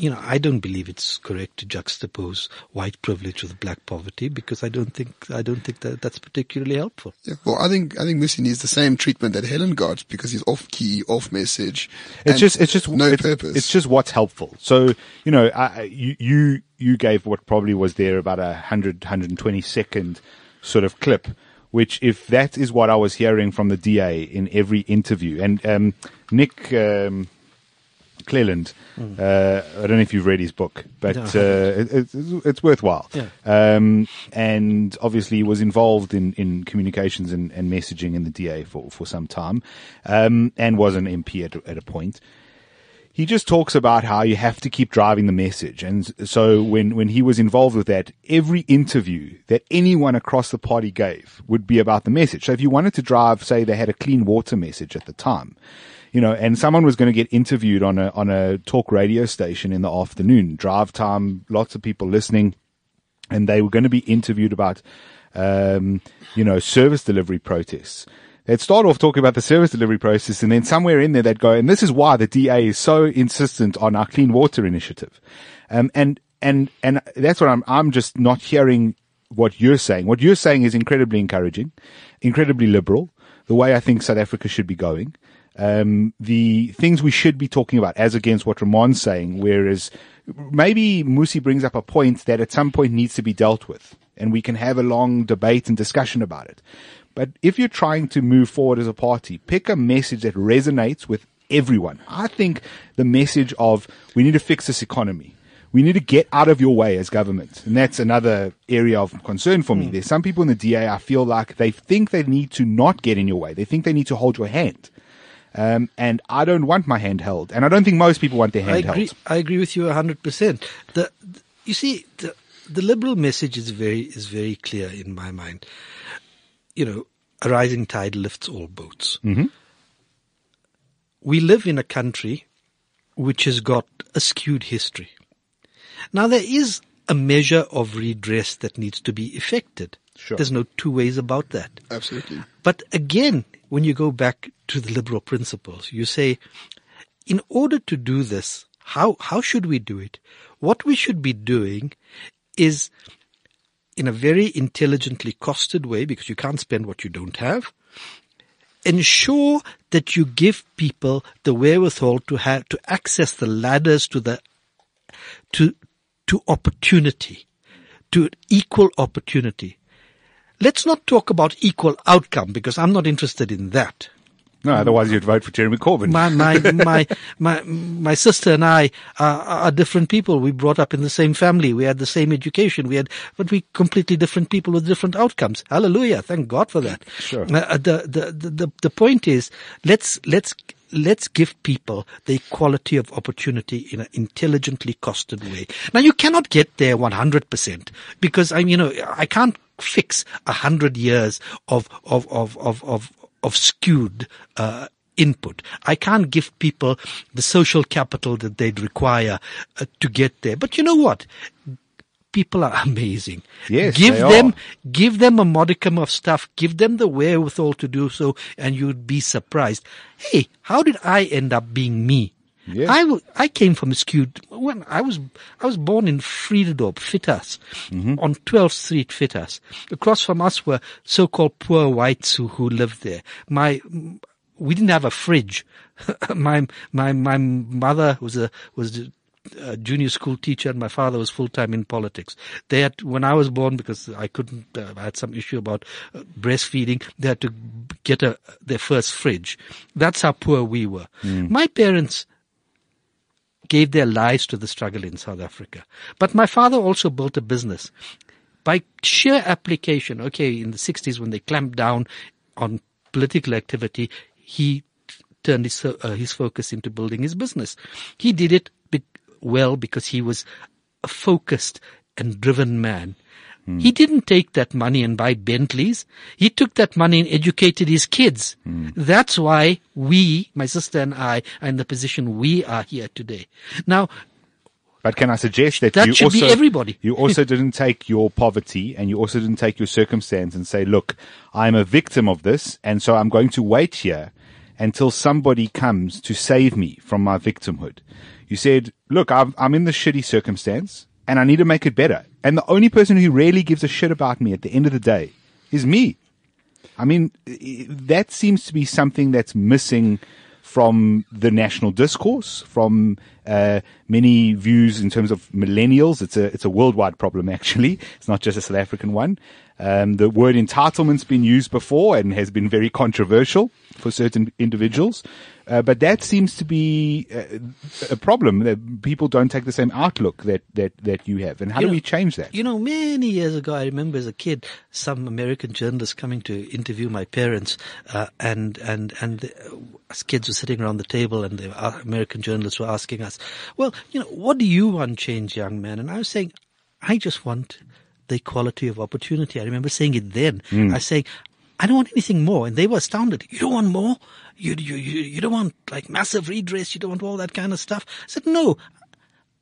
S4: you know, I don't believe it's correct to juxtapose white privilege with black poverty because I don't think I don't think that that's particularly helpful.
S3: Yeah, well, I think I think Mmusi needs the same treatment that Helen got because he's off key, off message.
S2: It's just, it's just,
S3: no
S2: it's,
S3: purpose.
S2: It's just what's helpful. So, you know, I, I- you, you, you gave what probably was there about a 100, 120 second sort of clip, which if that is what I was hearing from the DA in every interview and, um, Nick, um, Clelland, uh, I don't know if you've read his book, but,
S4: No,
S2: uh, it, it's, it's worthwhile.
S4: Yeah.
S2: Um, and obviously he was involved in, in communications and, and messaging in the DA for, for some time, um, and was an MP at, at a point he just talks about how you have to keep driving the message. And so when, when he was involved with that, every interview that anyone across the party gave would be about the message. So if you wanted to drive, say they had a clean water message at the time, you know, and someone was going to get interviewed on a, on a talk radio station in the afternoon, drive time, lots of people listening and they were going to be interviewed about, um, you know, service delivery protests. They'd start off talking about the service delivery process, and then somewhere in there they'd go, and this is why the DA is so insistent on our clean water initiative, um, and and and that's what I'm. I'm just not hearing what you're saying. What you're saying is incredibly encouraging, incredibly liberal. The way I think South Africa should be going um, the things we should be talking about as against what Ramon's saying, whereas maybe Mmusi brings up a point that at some point needs to be dealt with and we can have a long debate and discussion about it. But if you're trying to move forward as a party, pick a message that resonates with everyone. I think the message of we need to fix this economy. We need to get out of your way as government. And that's another area of concern for me. There's some people in the DA, I feel like they think they need to not get in your way. They think they need to hold your hand. Um, and I don't want my hand held. And I don't think most people want their
S4: I
S2: hand
S4: agree.
S2: held.
S4: I agree with you hundred percent. The, the- you see, the, the liberal message is very is very clear in my mind. You know, a rising tide lifts all boats. Mm-hmm. We live in a country which has got a skewed history. Now there is a measure of redress that needs to be effected.
S2: Sure.
S4: There's no two ways about that.
S3: Absolutely.
S4: But again, when you go back to the liberal principles, you say, in order to do this, how, how should we do it? What we should be doing is in a very intelligently costed way, because you can't spend what you don't have, ensure that you give people the wherewithal to have to access the ladders to the to to opportunity, to equal opportunity. Let's not talk about equal outcome because I'm not interested in that.
S2: No, otherwise you'd vote for Jeremy Corbyn.
S4: My my my my my sister and I are, are different people. We brought up in the same family. We had the same education. We had, but we completely different people with different outcomes. Hallelujah! Thank God for that.
S2: Sure.
S4: Uh, the, the the the the point is, let's let's let's give people the equality of opportunity in an intelligently costed way. Now you cannot get there 100% because I'm, you know, I can't fix a hundred years of, of, of, of, of, of skewed, uh, input. I can't give people the social capital that they'd require uh, to get there. But you know what? People are amazing.
S2: Yes,
S4: give them,
S2: are.
S4: give them a modicum of stuff, give them the wherewithal to do so, and you'd be surprised. Hey, how did I end up being me?
S2: Yes.
S4: I, w- I came from a skewed, when I was, I was born in Vrededorp, Fietas,
S2: Mm-hmm.
S4: on 12th Street, Fietas. Across from us were so-called poor whites who, who lived there. My, we didn't have a fridge. my, my, my mother was a, was a, a junior school teacher and my father was full time in politics. They had, when I was born, because I couldn't, uh, I had some issue about uh, breastfeeding, they had to get a, their first fridge. That's how poor we were. My parents gave their lives to the struggle in South Africa. But my father also built a business. By sheer application, okay, in the 60s when they clamped down on political activity, he turned his, uh, his focus into building his business. He did it well because he was a focused and driven man. He didn't take that money and buy Bentleys. He took that money and educated his kids. That's why we, my sister and I, are in the position we are here today. Now,
S2: But can I suggest that,
S4: That
S2: you
S4: should be
S2: also,
S4: everybody.
S2: you also didn't take your poverty and you also didn't take your circumstance and say, look, I'm a victim of this and so I'm going to wait here until somebody comes to save me from my victimhood. You said, look, I'm, I'm in this shitty circumstance and I need to make it better. And the only person who really gives a shit about me at the end of the day is me. I mean, that seems to be something that's missing from the national discourse, from uh, many views in terms of millennials. It's a it's a worldwide problem actually. It's not just a South African one. Um, the word entitlement's been used before and has been very controversial for certain individuals. Uh, but that seems to be uh, a problem that people don't take the same outlook that, that, that you have. And how
S4: You
S2: do
S4: know-
S2: we change that?
S4: You know, many years ago, I remember as a kid, some American journalists coming to interview my parents, uh, and and and the, uh, us kids were sitting around the table, and the uh, American journalists were asking us, "Well, you know, what do you want change, young man?" And I was saying, "I just want the equality of opportunity." I remember saying it then. Hmm. I was saying, "I don't want anything more," and they were astounded. You don't want more? You you you, you don't want like massive redress? You don't want all that kind of stuff? I said, "No."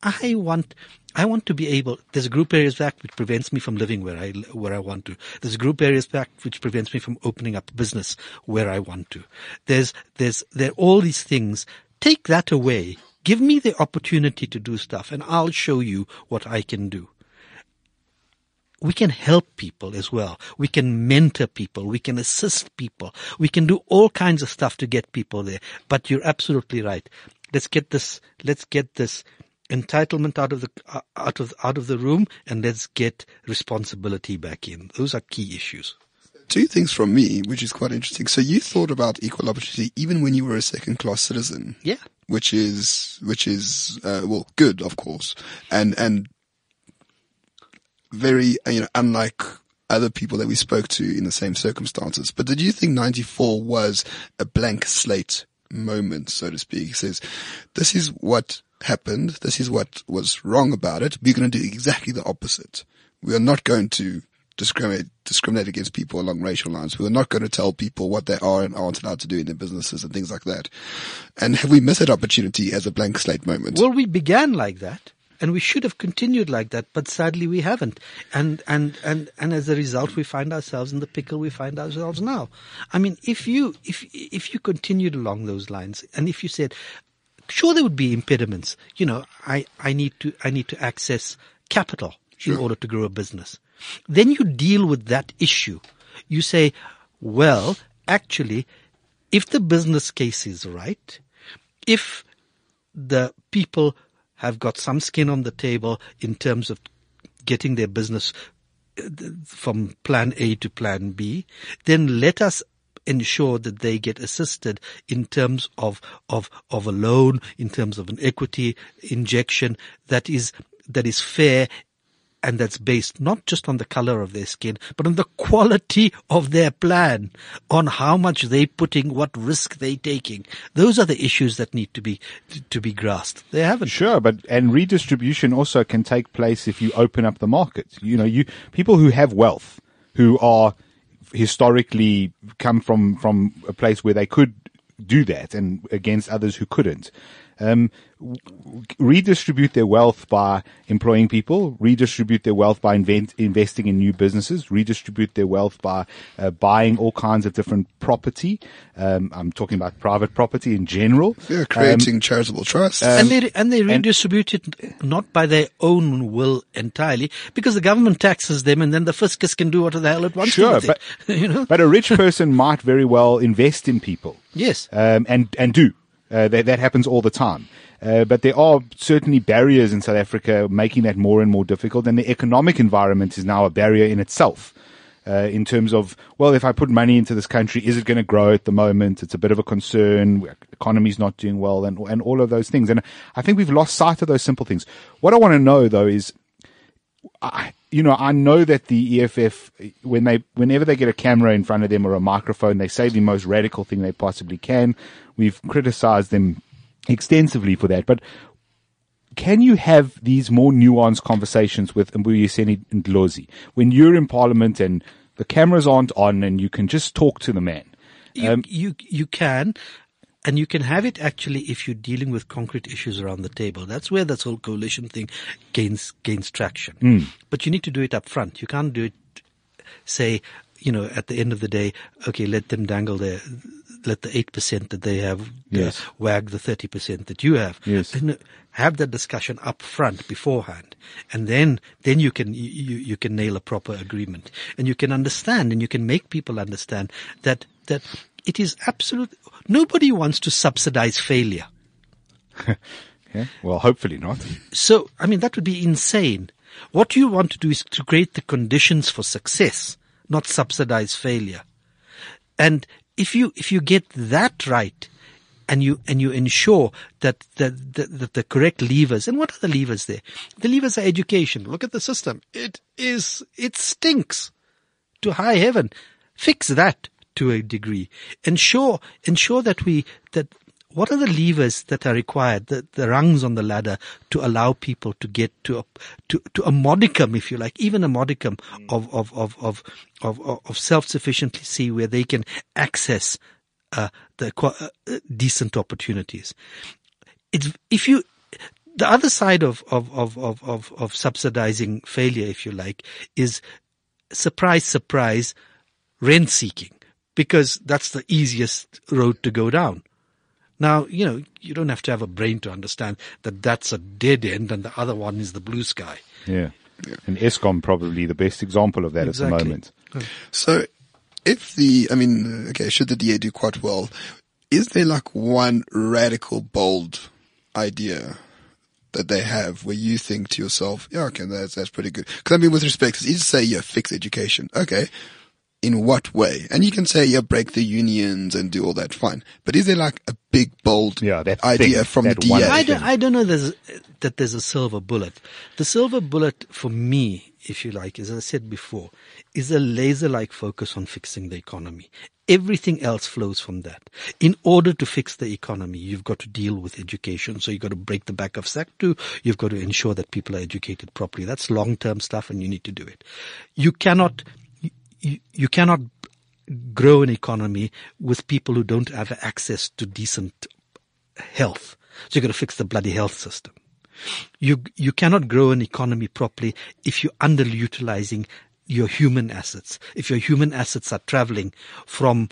S4: I want, I want to be able, there's a group areas act which prevents me from living where I, where I want to. There's a group areas act which prevents me from opening up a business where I want to. There's, there's, there are all these things. Take that away. Give me the opportunity to do stuff and I'll show you what I can do. We can help people as well. We can mentor people. We can assist people. We can do all kinds of stuff to get people there. But you're absolutely right. Let's get this, let's get this entitlement out of the, uh, out of, out of the room and let's get responsibility back in. Those are key issues.
S3: Two things from me, which is quite interesting. So you thought about equal opportunity even when you were a second class citizen.
S4: Yeah.
S3: which is which is uh, well good, of course, and and very uh, you know unlike other people that we spoke to in the same circumstances. But did you think '94 was a blank slate moment, so to speak? He says this is what happened, this is what was wrong about it. We're going to do exactly the opposite. We are not going to discriminate discriminate against people along racial lines. We're not going to tell people what they are and aren't allowed to do in their businesses and things like that. And have we missed that opportunity as a blank slate moment?
S4: Well, we began like that. And we should have continued like that, but sadly we haven't. And, and, and, and as a result, we find ourselves in the pickle we find ourselves now. I mean, if you, if, if you continued along those lines, and if you said, sure, there would be impediments. You know, I, I need to, I need to access capital in order to grow a business. Then you deal with that issue. You say, well, actually, if the business case is right, if the people have got some skin on the table in terms of getting their business uh, from plan A to plan B, then let us ensure that they get assisted in terms of, of, of a loan, in terms of an equity injection that is, that is fair and that's based not just on the color of their skin, but on the quality of their plan, on how much they're putting, what risk they're taking. Those are the issues that need to be to be grasped. They haven't.
S2: Sure, but and redistribution also can take place if you open up the market. You know, you people who have wealth, who are historically come from from a place where they could do that, and against others who couldn't. Um, w- redistribute their wealth by employing people, redistribute their wealth by invent, investing in new businesses, redistribute their wealth by uh, buying all kinds of different property. Um, I'm talking about private property in general.
S3: Yeah, creating charitable trusts.
S4: and they and they redistribute it not by their own will entirely, because the government taxes them, and then the fiscus can do what the hell it wants to
S2: Sure,
S4: with
S2: but
S4: it. you know,
S2: but a rich person might very well invest in people.
S4: yes.
S2: um, and and do. Uh, that that happens all the time. Uh, but there are certainly barriers in South Africa making that more and more difficult, and the economic environment is now a barrier in itself. Uh, in terms of, well, if I put money into this country, is it going to grow at the moment? It's a bit of a concern. Economy's not doing well, and and all of those things. And I think we've lost sight of those simple things. What I want to know though is, I, you know, I know that the EFF, when they, whenever they get a camera in front of them or a microphone, they say the most radical thing they possibly can. We've criticized them extensively for that, but can you have these more nuanced conversations with Mbuyiseni Ndlozi when you're in parliament and the cameras aren't on and you can just talk to the man?
S4: You,
S2: Um,
S4: you, you can, and you can have it actually if you're dealing with concrete issues around the table. That's where this whole coalition thing gains, gains traction. But you need to do it up front. You can't do it, say, you know, at the end of the day, okay, let them dangle their, let the 8% that they have
S2: Yes.
S4: uh, wag the 30% that you have.
S2: Yes.
S4: And, uh, have that discussion up front beforehand. And then, then you can, you you can nail a proper agreement. And you can understand and you can make people understand that, that it is absolute, nobody wants to subsidize failure.
S2: Okay. Well, hopefully not.
S4: So, I mean, that would be insane. What you want to do is to create the conditions for success, not subsidize failure. And if you, if you get that right, and you, and you ensure that, that, that, that the correct levers, and what are the levers there? The levers are education. Look at the system. It is, it stinks to high heaven. Fix that to a degree. Ensure, ensure that we, that what are the levers that are required, the, the rungs on the ladder to allow people to get to a, to, to a modicum, if you like, even a modicum of, of, of, of, of, of self-sufficiency where they can access uh, the uh, uh, decent opportunities. It's, if you, the other side of, of, of, of, of, of subsidizing failure, if you like, is surprise, surprise, rent seeking, because that's the easiest road to go down. Now, you know, you don't have to have a brain to understand that that's a dead end and the other one is the blue sky.
S2: Yeah. And Eskom probably the best example of that at the moment.
S3: So, if the, I mean, uh, okay, should the DA do quite well, is there like one radical, bold idea that they have where you think to yourself, yeah, okay, that's, that's pretty good. Cause I mean, with respect, 'cause you just say, yeah, fix education. Okay. In what way? And you can say, yeah, break the unions and do all that. Fine. But is there like a big, bold
S2: Yeah, that
S3: idea
S2: thing,
S3: from
S2: that
S3: the
S2: one
S3: DA?
S4: I don't, I don't know there's, that there's a silver bullet. The silver bullet for me, if you like, as I said before, is a laser-like focus on fixing the economy. Everything else flows from that. In order to fix the economy, you've got to deal with education. So you've got to break the back of sack two. You've got to ensure that people are educated properly. That's long-term stuff and you need to do it. You cannot, you, you cannot grow an economy with people who don't have access to decent health. So you've got to fix the bloody health system. You, you cannot grow an economy properly if you're underutilizing your human assets. If your human assets are traveling from,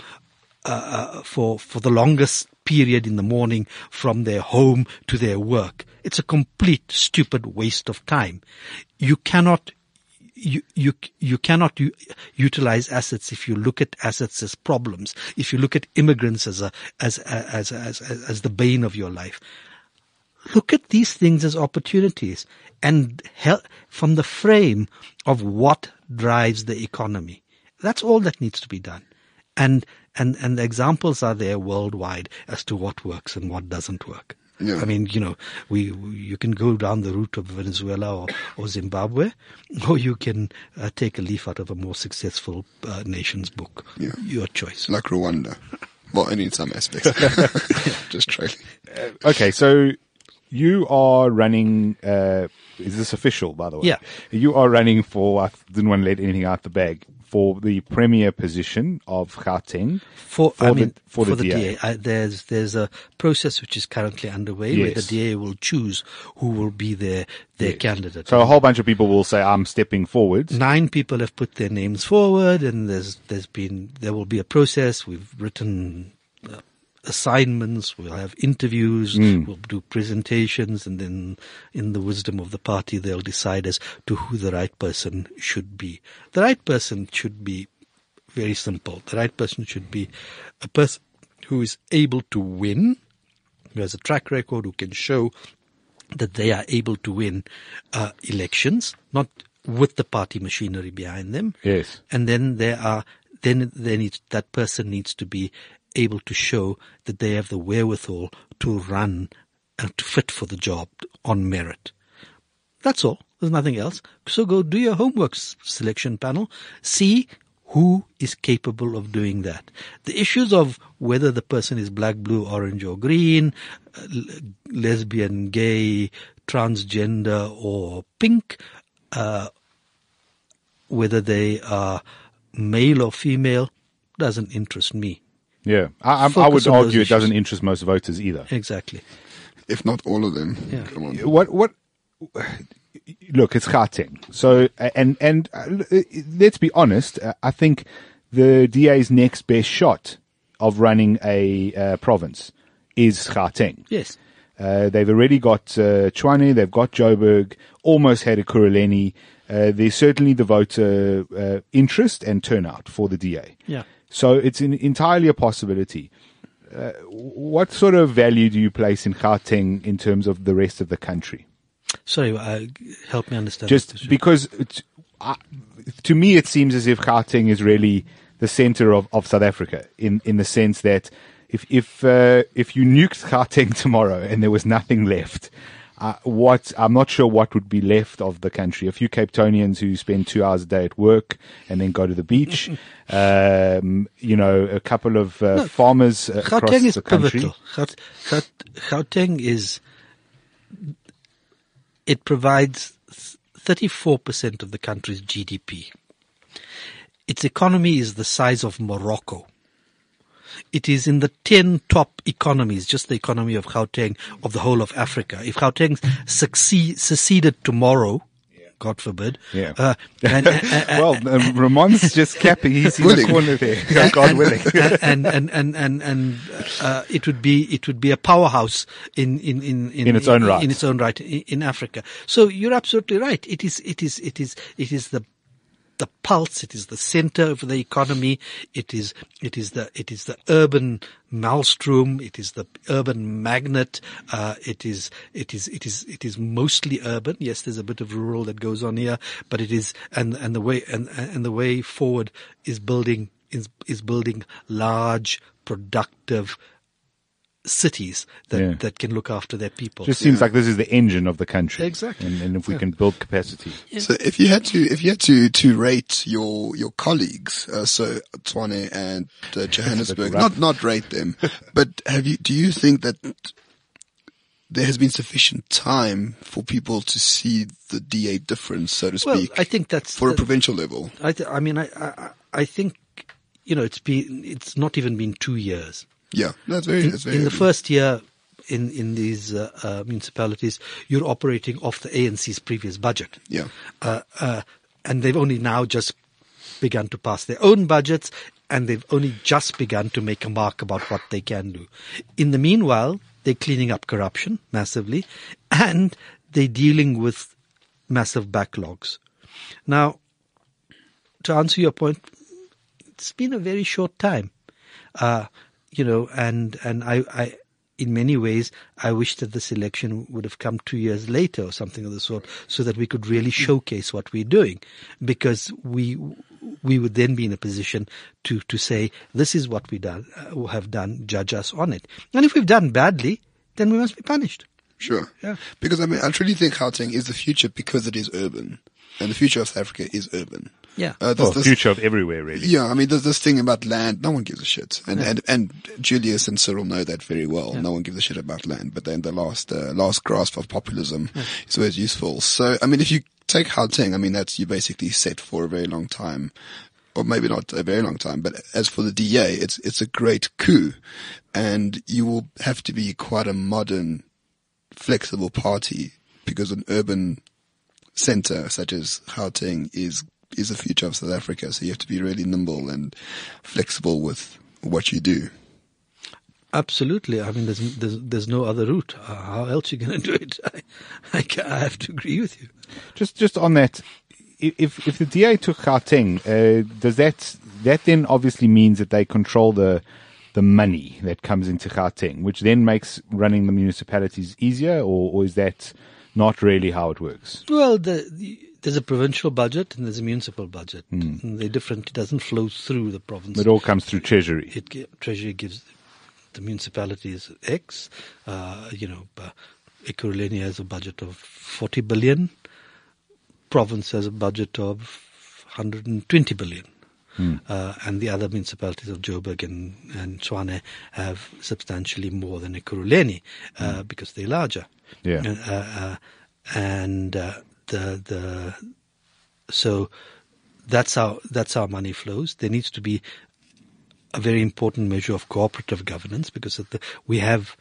S4: uh, for, for the longest period in the morning from their home to their work, it's a complete stupid waste of time. You cannot you, you, you cannot u- utilize assets if you look at assets as problems. If you look at immigrants as a, as, as, as, as, as the bane of your life. Look at these things as opportunities and hel- from the frame of what drives the economy. That's all that needs to be done. And, and, and the examples are there worldwide as to what works and what doesn't work.
S3: Yeah.
S4: I mean, you know, we, we- you can go down the route of Venezuela or, or Zimbabwe, or you can uh, take a leaf out of a more successful uh, nation's book.
S3: Yeah.
S4: Your choice.
S3: Like Rwanda. Well, only in some aspects. Just trailing.
S2: Okay, so you are running. Uh, is this official, by the way?
S4: Yeah.
S2: You are running for. I didn't want to let anything out the bag for the premier position of Gauteng.
S4: For, I
S2: the-
S4: mean,
S2: for
S4: for,
S2: the
S4: the,
S2: DA.
S4: DA, I, there's there's a process which is currently underway where the
S2: Yes.
S4: DA will choose who will be their their candidate.
S2: So a whole bunch of people will say, "I'm stepping forward."
S4: Nine people have put their names forward, and there's there's been there will be a process. We've written uh, assignments. We'll have interviews. We'll do presentations, and then, in the wisdom of the party, they'll decide as to who the right person should be. The right person should be very simple. The right person should be a person who is able to win, who has a track record, who can show that they are able to win uh, elections, not with the party machinery behind them.
S2: Yes.
S4: And then there are then they need that person needs to be able to show that they have the wherewithal to run and to fit for the job on merit. That's all. There's nothing else. So go do your homework selection panel. See who is capable of doing that. The issues of whether the person is black, blue, orange, or green, lesbian, gay, transgender, or pink, uh, whether they are male or female, doesn't interest me.
S2: Yeah, I, I, I would argue it doesn't interest most voters either.
S4: Exactly.
S3: If not all of them.
S4: Yeah.
S3: Come on.
S2: What what? Look, it's Gauteng. So and and uh, let's be honest. uh, I think the DA's next best shot of running a uh, province is Gauteng.
S4: Yes.
S2: Uh, they've already got uh, Tshwane, they've got Joburg, almost had Ekurhuleni. Uh, there's certainly the voter uh, interest and turnout for the DA.
S4: Yeah.
S2: So it's an, entirely a possibility. Uh, what sort of value do you place in Gauteng in terms of the rest of the country?
S4: Sorry, uh, help me understand.
S2: Just because it's, uh, to me it seems as if Gauteng is really the center of, of South Africa in, in the sense that if if uh, if you nuked Gauteng tomorrow and there was nothing left, uh, what I'm not sure what would be left of the country. A few Cape Townians who spend two hours a day at work and then go to the beach. um, you know, a couple of uh, farmers uh, across
S4: is
S2: the country.
S4: pivotal. Gaut- Gaut- Gauteng is, it provides 34% of the country's GDP. Its economy is the size of Morocco. It is in the 10 top economies, just the economy of Gauteng, of the whole of Africa. If Gauteng succeed, seceded tomorrow, God forbid,
S2: Yeah.
S4: uh, and, and, and-
S2: Well, uh, Ramon's just capping. He's in the corner there. Yeah, God willing.
S4: and and and and and uh, it would be it would be a powerhouse in in in
S2: In its own right.
S4: in its own right in, in Africa. So you're absolutely right. It is it is it is it is the the pulse. It is the center of the economy. It is it is the it is the urban maelstrom. It is the urban magnet. Uh, it is it is it is it is mostly urban. Yes, there's a bit of rural that goes on here, but it is and and the way and and the way forward is building is is building large productive cities that
S2: Yeah.
S4: that can look after their people.
S2: It Just seems like this is the engine of the country.
S4: Exactly.
S2: And, and if we can build capacity.
S3: So if you had to, if you had to, to rate your, your colleagues, uh, so Tshwane and uh, Johannesburg, not, not rate them, but have you, do you think that there has been sufficient time for people to see the DA difference, so to
S4: well,
S3: speak,
S4: I think that's
S3: for a provincial level?
S4: I, th- I mean, I, I, I think, you know, it's been, it's not even been two years.
S3: Yeah, that's very,
S4: In,
S3: that's very
S4: in the first year, in, in these uh, uh, municipalities, you're operating off the ANC's previous budget.
S3: Yeah.
S4: Uh, uh, and they've only now just begun to pass their own budgets and they've only just begun to make a mark about what they can do. In the meanwhile, they're cleaning up corruption massively and they're dealing with massive backlogs. Now, to answer your point, it's been a very short time, uh, you know, and and I, I, in many ways, I wish that this election would have come two years later or something of the sort, so that we could really showcase what we're doing, because we we would then be in a position to to say this is what we done uh, have done, judge us on it, and if we've done badly, then we must be punished.
S3: Sure.
S4: Yeah.
S3: Because I mean, I truly think Gauteng is the future because it is urban. And the future of South Africa is urban.
S4: Yeah.
S3: Uh, there's
S2: Well,
S3: this-
S2: future of everywhere, really.
S3: Yeah, I mean, there's this thing about land. No one gives a shit, and and and Julius and Cyril know that very well. No one gives a shit about land, but then the last uh, last grasp of populism is always useful. So, I mean, if you take Gauteng, I mean, that's you basically set for a very long time, or maybe not a very long time. But as for the DA, it's it's a great coup, and you will have to be quite a modern, flexible party because an urban center such as Gauteng is is the future of South Africa. So you have to be really nimble and flexible with what you do.
S4: Absolutely. I mean, there's there's, there's no other route. Uh, how else are you going to do it? I, I, ca- I have to agree with you.
S2: Just just on that, if if the DA took Gauteng, uh, does that that then obviously means that they control the the money that comes into Gauteng, which then makes running the municipalities easier, or, or is that not really how it works?
S4: Well, the, the, there's a provincial budget and there's a municipal budget. And they're different. It doesn't flow through the province.
S2: It all comes through Treasury.
S4: it gi- treasury gives the municipalities X. Uh, you know, uh, Ekurhuleni has a budget of 40 billion. Province has a budget of 120 billion. Uh, and the other municipalities of Joburg and, and Tshwane have substantially more than Ekurhuleni, uh, because they're larger.
S2: Yeah.
S4: Uh, uh, and, uh, the, the, so that's how, that's how money flows. There needs to be a very important measure of cooperative governance because the, we have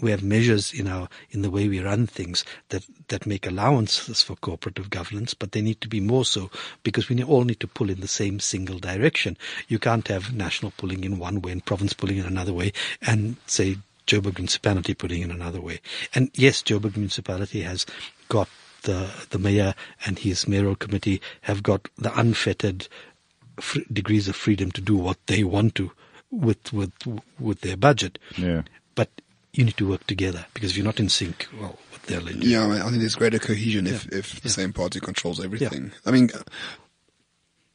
S4: we have measures in our in the way we run things that that make allowances for cooperative governance, but they need to be more so because we all need to pull in the same single direction. You can't have national pulling in one way and province pulling in another way, and say Joburg municipality pulling in another way. And yes, Joburg municipality has got the the mayor and his mayoral committee have got the unfettered fr- degrees of freedom to do what they want to with with with their budget.
S2: Yeah.
S4: But you need to work together because if you're not in sync, well, what the hell are doing?
S3: Yeah, I, think there's greater cohesion if,
S4: Yeah.
S3: if the same party controls everything. Yeah. I mean,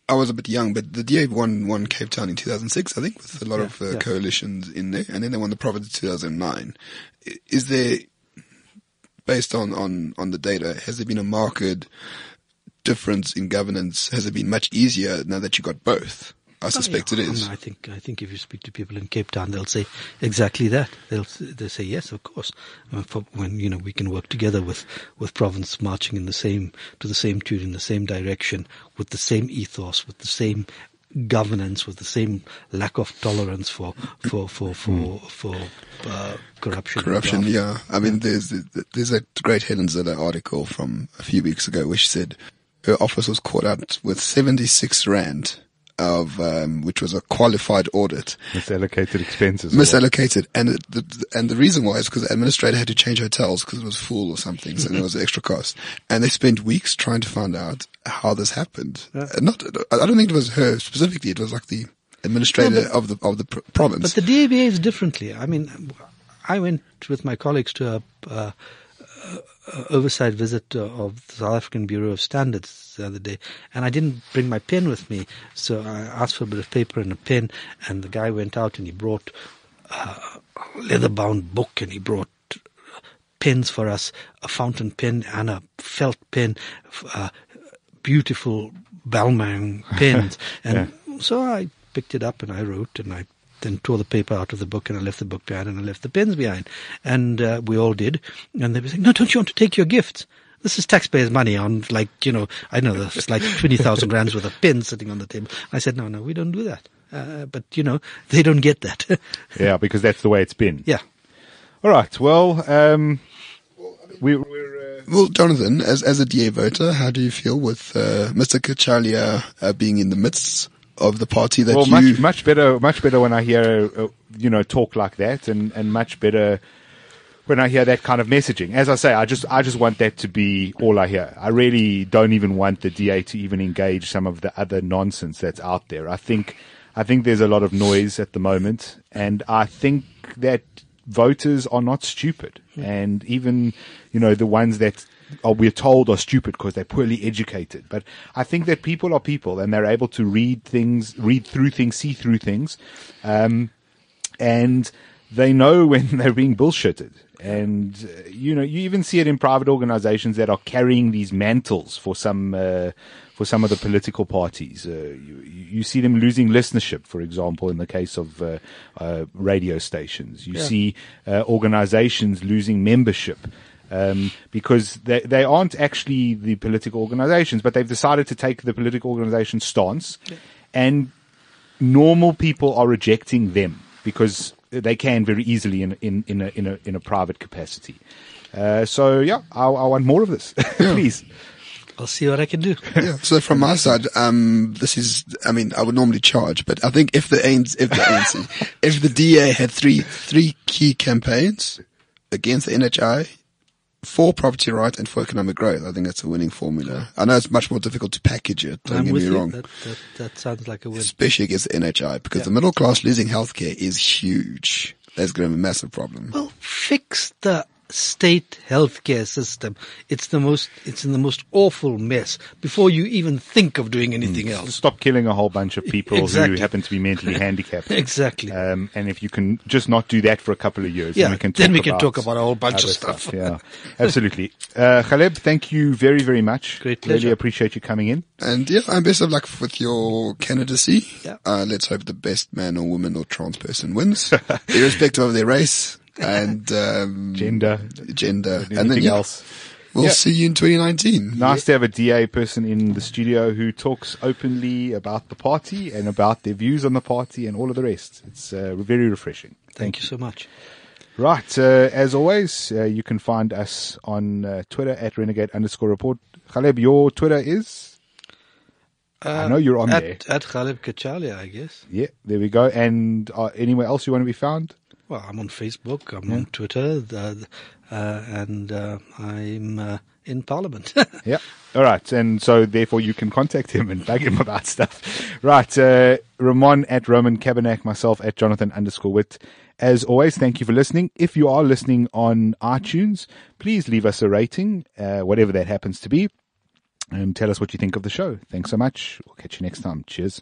S3: I was a bit young, but the DA won, won Cape Town in 2006, I think, with a lot
S4: Yeah,
S3: of uh,
S4: yeah.
S3: coalitions in there, and then they won the province in 2009. Is there, based on, on, on the data, has there been a marked difference in governance? Has it been much easier now that you got both? I suspect it
S4: Yeah,
S3: is.
S4: I think I think if you speak to people in Cape Town, they'll say exactly that. They'll they'll say yes, of course. Uh, when you know we can work together with with province marching in the same to the same tune in the same direction with the same ethos with the same governance with the same lack of tolerance for for for for for uh, corruption.
S3: Corruption, yeah. I mean, there's there's a great Helen Zille article from a few weeks ago, which said her office was caught out with 76 rand of um, which was a qualified audit,
S2: Misallocated expenses.
S3: misallocated, and it, the, and the reason why is because the administrator had to change hotels because it was full or something, so there was an extra cost, and they spent weeks trying to find out how this happened. Uh, Not, I don't think it was her specifically; it was like the administrator of the of the pr- province.
S4: But the DA behaves differently. I mean, I went with my colleagues to a, uh, uh, oversight visit uh, of the South African Bureau of Standards the other day, and I didn't bring my pen with me, so I asked for a bit of paper and a pen, and the guy went out and he brought uh, a leather-bound book, and he brought pens for us, a fountain pen and a felt pen, uh, beautiful Balmain pens. And so I picked it up and I wrote and I then tore the paper out of the book and I left the book behind and I left the pens behind. And uh, we all did. And they were saying, no, don't you want to take your gifts? This is taxpayers' money on like, you know, I know there's like 20,000 rands worth of pens sitting on the table. I said, no, no, we don't do that. Uh, but, you know, they don't get that.
S2: Yeah, because that's the way it's been.
S4: yeah.
S2: All right. Well, um, we, we're.
S3: Well, Jonathan, as as a DA voter, how do you feel with uh, Mr. Cachalia uh, being in the midst of the party that
S2: well,
S3: you?
S2: much much better, much better when I hear uh, you know talk like that, and and much better when I hear that kind of messaging. As I say, I just I just want that to be all I hear. I really don't even want the DA to even engage some of the other nonsense that's out there. I think I think there's a lot of noise at the moment, and I think that voters are not stupid, and even you know the ones that are we're told are stupid because they're poorly educated. But I think that people are people, and they're able to read things, read through things, see through things, um, and they know when they're being bullshitted. And uh, you know, you even see it in private organizations that are carrying these mantles for some uh, for some of the political parties. Uh, you, you see them losing listenership, for example, in the case of uh, uh, radio stations. You
S4: Yeah.
S2: see uh, organizations losing membership. Um, because they, they aren't actually the political organizations, but they've decided to take the political organization stance, and normal people are rejecting them because they can very easily in in in a in a, in a private capacity. Uh, so yeah, I, I want more of this, please.
S4: I'll see what I can do.
S3: yeah. So from my side, um, this is, I mean, I would normally charge, but I think if the ANC, if the ANC, if the DA had three, three key campaigns against the NHI, for property right and for economic growth, I think that's a winning formula. I know it's much more difficult to package it. Don't
S4: I'm
S3: get me wrong.
S4: That, that, that sounds like a win.
S3: Especially against the NHI because the middle class losing healthcare is huge. That's going to be a massive problem.
S4: Well, fix the state healthcare system. It's the most, it's in the most awful mess before you even think of doing anything else.
S2: Stop killing a whole bunch of people who happen to be mentally handicapped.
S4: Exactly.
S2: Um, and if you can just not do that for a couple of years,
S4: Yeah,
S2: then we can talk,
S4: then we can
S2: about,
S4: talk about a whole bunch of
S2: other
S4: stuff.
S2: Yeah, absolutely. Uh, Ghaleb, thank you very, very much.
S4: Great pleasure.
S2: Really appreciate you coming in.
S3: And yeah, and best of luck with your candidacy.
S4: Yeah.
S3: Uh, let's hope the best man or woman or trans person wins, irrespective of their race and um,
S2: Gender,
S3: gender,
S2: anything
S3: and then yeah,
S2: else.
S3: we'll
S2: Yeah.
S3: see you in 2019.
S2: Nice to have a DA person in the studio who talks openly about the party and about their views on the party and all of the rest. It's uh, very refreshing.
S4: Thank you so much.
S2: Right. Uh, as always, uh, you can find us on uh, Twitter at renegade underscore report. Ghaleb, your Twitter is? I know you're on
S4: at,
S2: there.
S4: At Ghaleb Cachalia, I guess.
S2: Yeah, there we go. And uh, anywhere else you want to be found?
S4: Well, I'm on Facebook, I'm on Twitter, the, uh, and uh, I'm uh, in Parliament.
S2: Yeah. All right. And so therefore you can contact him and bug him about stuff. Right. Uh, Roman at Roman Cabanac, myself at Jonathan underscore wit. As always, thank you for listening. If you are listening on iTunes, please leave us a rating, uh, whatever that happens to be, and tell us what you think of the show. Thanks so much. We'll catch you next time. Cheers.